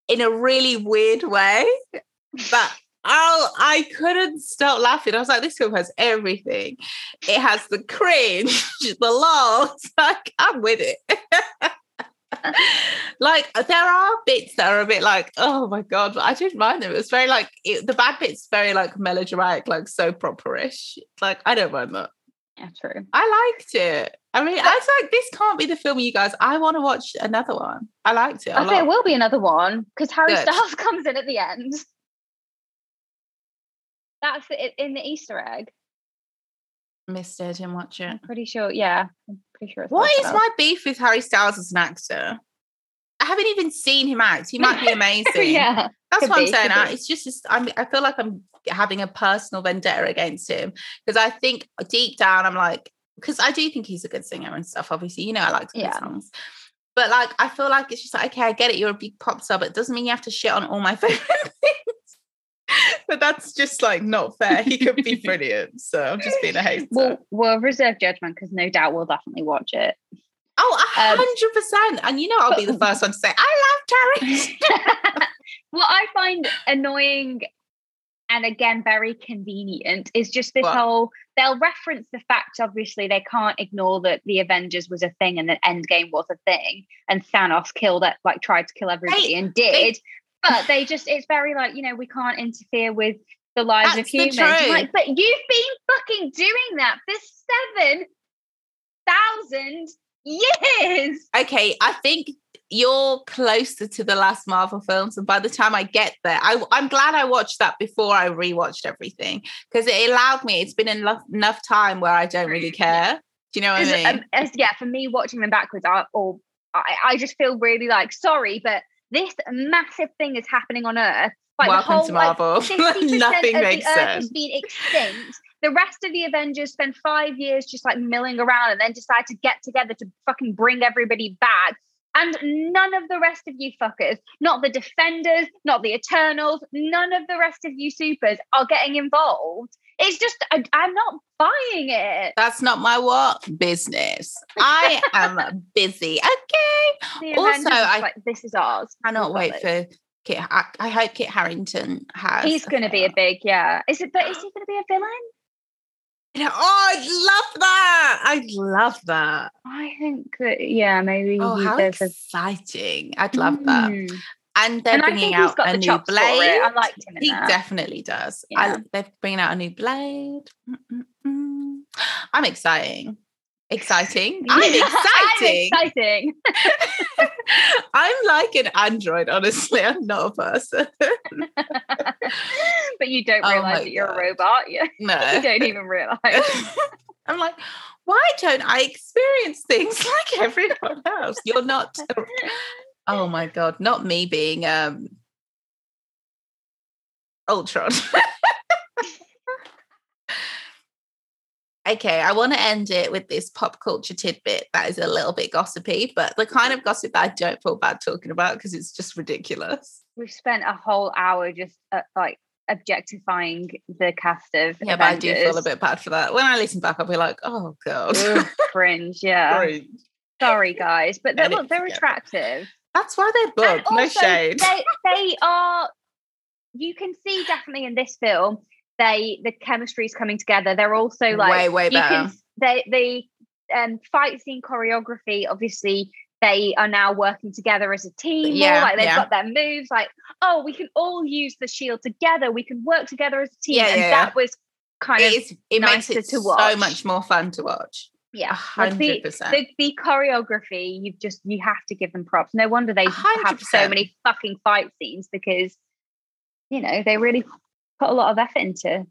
C: in a really weird way. But oh, I couldn't stop laughing. I was like, this film has everything. It has the cringe, the lols. Like, I'm with it. like there are bits that are a bit like, oh my god, but I didn't mind them. It was very like it, the bad bits very like melodramatic, like so properish. Like I don't mind that.
B: Yeah, true.
C: I liked it. I mean, I was like, this can't be the film, you guys. I want to watch another one. I liked it.
B: I think it will be another one because Harry
C: Good.
B: Styles comes in at the end. That's it in the Easter egg.
C: Missed it. Didn't watch it.
B: I'm pretty sure. Yeah, I'm pretty sure. It's
C: What is my beef with Harry Styles as an actor? I haven't even seen him act. He might be amazing.
B: yeah,
C: That's what I'm saying. I, it's just, just I'm, I feel like I'm having a personal vendetta against him because I think deep down I'm like, because I do think he's a good singer and stuff. Obviously, you know, I like to
B: Yeah.
C: songs, but like I feel like it's just like, okay, I get it. You're a big pop star, but it doesn't mean you have to shit on all my favorite things. but that's just like not fair. He could be brilliant, so I'm just being a hater.
B: we'll we'll reserve judgment because no doubt we'll definitely watch it.
C: Oh, a
B: um,
C: hundred percent. And you know, I'll be the first one to say I love Terry.
B: what I find annoying and again very convenient is just this
C: What?
B: whole they'll reference the fact obviously they can't ignore that the Avengers was a thing and that Endgame was a thing and Thanos killed it like tried to kill everybody and did but they just it's very like you know we can't interfere with the lives of
C: That's
B: humans like but you've been fucking doing that for seven thousand years
C: okay, I think you're closer to the last Marvel films, and by the time I get there, I, I'm glad I watched that before I rewatched everything because it allowed me. It's been enough enough time where I don't really care. Do you know what I mean?
B: um, as, yeah, for me, watching them backwards, I, or I, I just feel really like sorry, but this massive thing is happening on Earth. Like
C: Welcome
B: whole,
C: to Marvel.
B: Like,
C: Nothing makes
B: the Earth
C: sense.
B: has been extinct. The rest of the Avengers spend five years just like milling around and then decide to get together to fucking bring everybody back. And none of the rest of you fuckers, not the Defenders, not the Eternals, none of the rest of you supers are getting involved. It's just, I, I'm not buying it.
C: That's not my what business. I am busy. Okay. Also, I
B: like, this is ours. I cannot
C: wait for Kit. I, I hope Kit Harington has.
B: He's going to be a big, yeah. Is it? But is he going to be a villain?
C: Oh, I'd love that. I'd love that.
B: I think that, yeah, maybe.
C: Oh, how exciting! I'd love that.
B: Mm.
C: And they're
B: And
C: bringing out a new
B: chops for it.
C: blade.
B: I liked him
C: He
B: that.
C: definitely does.
B: Yeah.
C: I, they're bringing out a new blade. Mm-mm-mm. I'm exciting. Exciting. I'm exciting.
B: I'm exciting.
C: I'm like an android, honestly. I'm not a person.
B: but you don't
C: Oh
B: realize
C: my
B: that you're
C: God.
B: a robot. You,
C: No.
B: you don't even realize.
C: I'm like, why don't I experience things like everyone else? You're not. Oh my god, not me being um Ultron. Okay, I want to end it with this pop culture tidbit that is a little bit gossipy, but the kind of gossip that I don't feel bad talking about because it's just ridiculous.
B: We've spent a whole hour just uh, like objectifying the cast of
C: Yeah, but I do feel a bit bad for that. When I listen back, I'll be like, oh god.
B: Ugh, cringe. Yeah.
C: Cringe.
B: Sorry, guys, but they
C: Edit
B: look they're attractive.
C: That's why they're
B: And
C: booked. No shade.
B: They they are. You can see definitely in this film they the chemistry is coming together. They're also like
C: way, way
B: you
C: better.
B: can they the um fight scene choreography obviously they are now working together as a team
C: Yeah,
B: like they've
C: yeah.
B: got their moves like oh we can all use the shield together we can work together as a team
C: Yeah,
B: and
C: yeah,
B: that was kind of
C: It, is, it makes it
B: to
C: so much more fun to watch.
B: yeah
C: hundred
B: the,
C: percent.
B: the, the choreography you've just you have to give them props no wonder they
C: A hundred
B: have so many fucking fight scenes because you know they really put a lot of effort into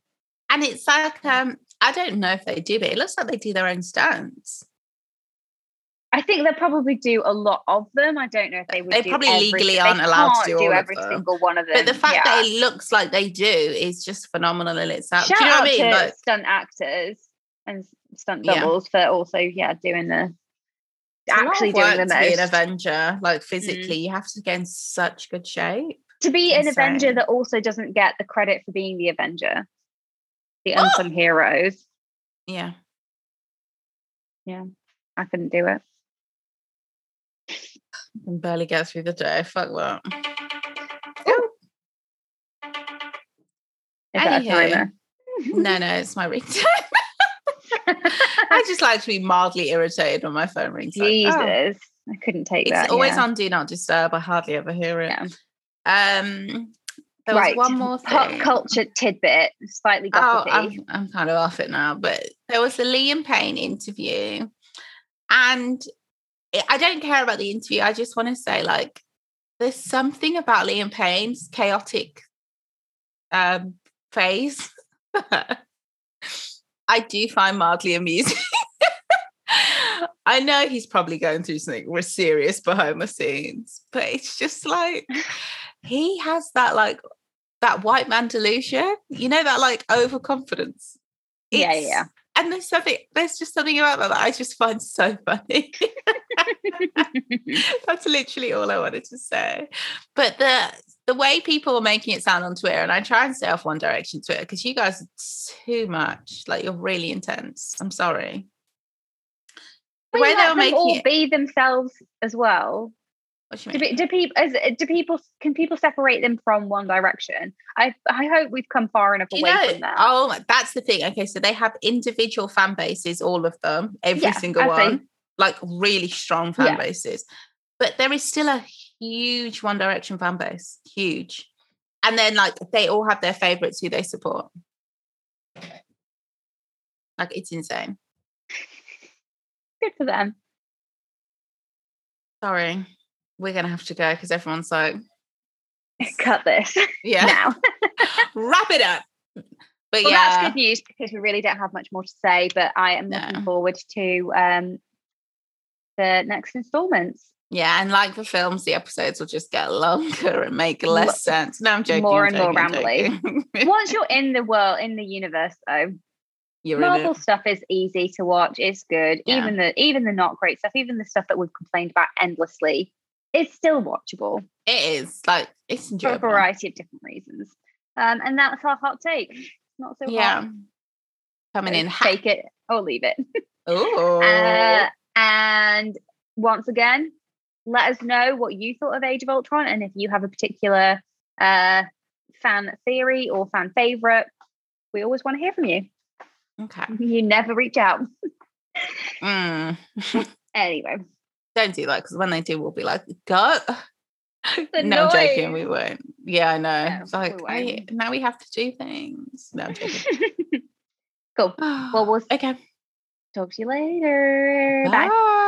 C: And it's like um, I don't know if they do, but it looks like they do their own stunts.
B: I think they probably do a lot of them. I don't know if they would.
C: They
B: do
C: probably
B: every-
C: legally aren't allowed to do all of
B: every single one of them.
C: But the fact
B: yeah.
C: that it looks like they do is just phenomenal in itself.
B: shout
C: do you know
B: out
C: what I mean?
B: to
C: Like,
B: stunt actors and stunt
C: Yeah.
B: doubles for also yeah doing the
C: it's a lot
B: actually doing the
C: to be an
B: most. Mm.
C: Avenger, like physically, you have to get in such good shape.
B: To be an Avenger that also doesn't get the credit for being the Avenger, the unsung heroes.
C: Yeah.
B: Yeah, I couldn't do it.
C: I can barely get through the day. Fuck that.
B: Is that a
C: Anywho.
B: timer?
C: No, no, it's my ringtone. I just like to be mildly irritated when my phone rings. like, oh.
B: Jesus,
C: oh.
B: I couldn't take
C: It's
B: that.
C: It's always
B: yeah.
C: on Do Not Disturb. I hardly ever hear it.
B: Yeah.
C: Um, there was
B: right.
C: one more thing.
B: Pop culture tidbit, slightly
C: Oh. I'm, I'm kind of off it now, but there was the Liam Payne interview, and I- don't care about the interview. I just want to say, like, there's something about Liam Payne's chaotic um, phase. I do find mildly amusing. I know he's probably going through something serious behind the scenes, but it's just like he has that like that white man delusion, you know, that like overconfidence.
B: Yeah,
C: It's-
B: yeah.
C: And there's something, there's just something about that that I just find so funny. That's literally all I wanted to say. But the the way people are making it sound on Twitter, and I try and stay off One Direction Twitter because you guys are too much. Like you're really intense. I'm sorry. The way they
B: let
C: were making
B: all
C: it.
B: be themselves as well.
C: What do you mean?
B: pe- do people as uh, do people can people separate them from One Direction? I I hope we've come far enough
C: You
B: away
C: know,
B: from that.
C: oh, that's the thing. Okay, so they have individual fan bases, all of them, every
B: Yeah,
C: single
B: I
C: one, like really strong fan
B: Yeah.
C: bases. But there is still a huge One Direction fan base, huge. And then, like, they all have their favorites who they support. Like, it's insane.
B: Good for them.
C: Sorry, we're gonna have to go because everyone's like,
B: Cut this
C: yeah,
B: now.
C: wrap it up. But
B: Well,
C: yeah,
B: that's good news because we really don't have much more to say. But I am looking forward to um, the next installments.
C: Yeah, and like the films, the episodes will just get longer and make less sense. No, I'm joking.
B: More
C: I'm
B: and more
C: joking,
B: rambly. Once you're in the world, in the universe, though,
C: You're
B: Marvel stuff is easy to watch. It's good.
C: Yeah.
B: Even the even the not great stuff, even the stuff that we've complained about endlessly, it's still watchable
C: It is like it's enjoyable.
B: for a variety of different reasons. Um, and that's our hot take. It's not so
C: Yeah.
B: hot.
C: Coming
B: So
C: in hot.
B: Take it or leave it.
C: Oh,
B: Uh, and once again, let us know what you thought of Age of Ultron and if you have a particular uh, fan theory or fan favorite. We always want to hear from you.
C: okay.
B: You never reach out.
C: Mm.
B: Anyway,
C: Don't do that because when they do, we'll be like, God.
B: The
C: no, I'm joking. We won't. Yeah, I know.
B: No,
C: it's like
B: we
C: I, now we have to do things. No, I'm joking.
B: cool. Well, we'll
C: okay.
B: talk to you later. Bye.
C: Bye.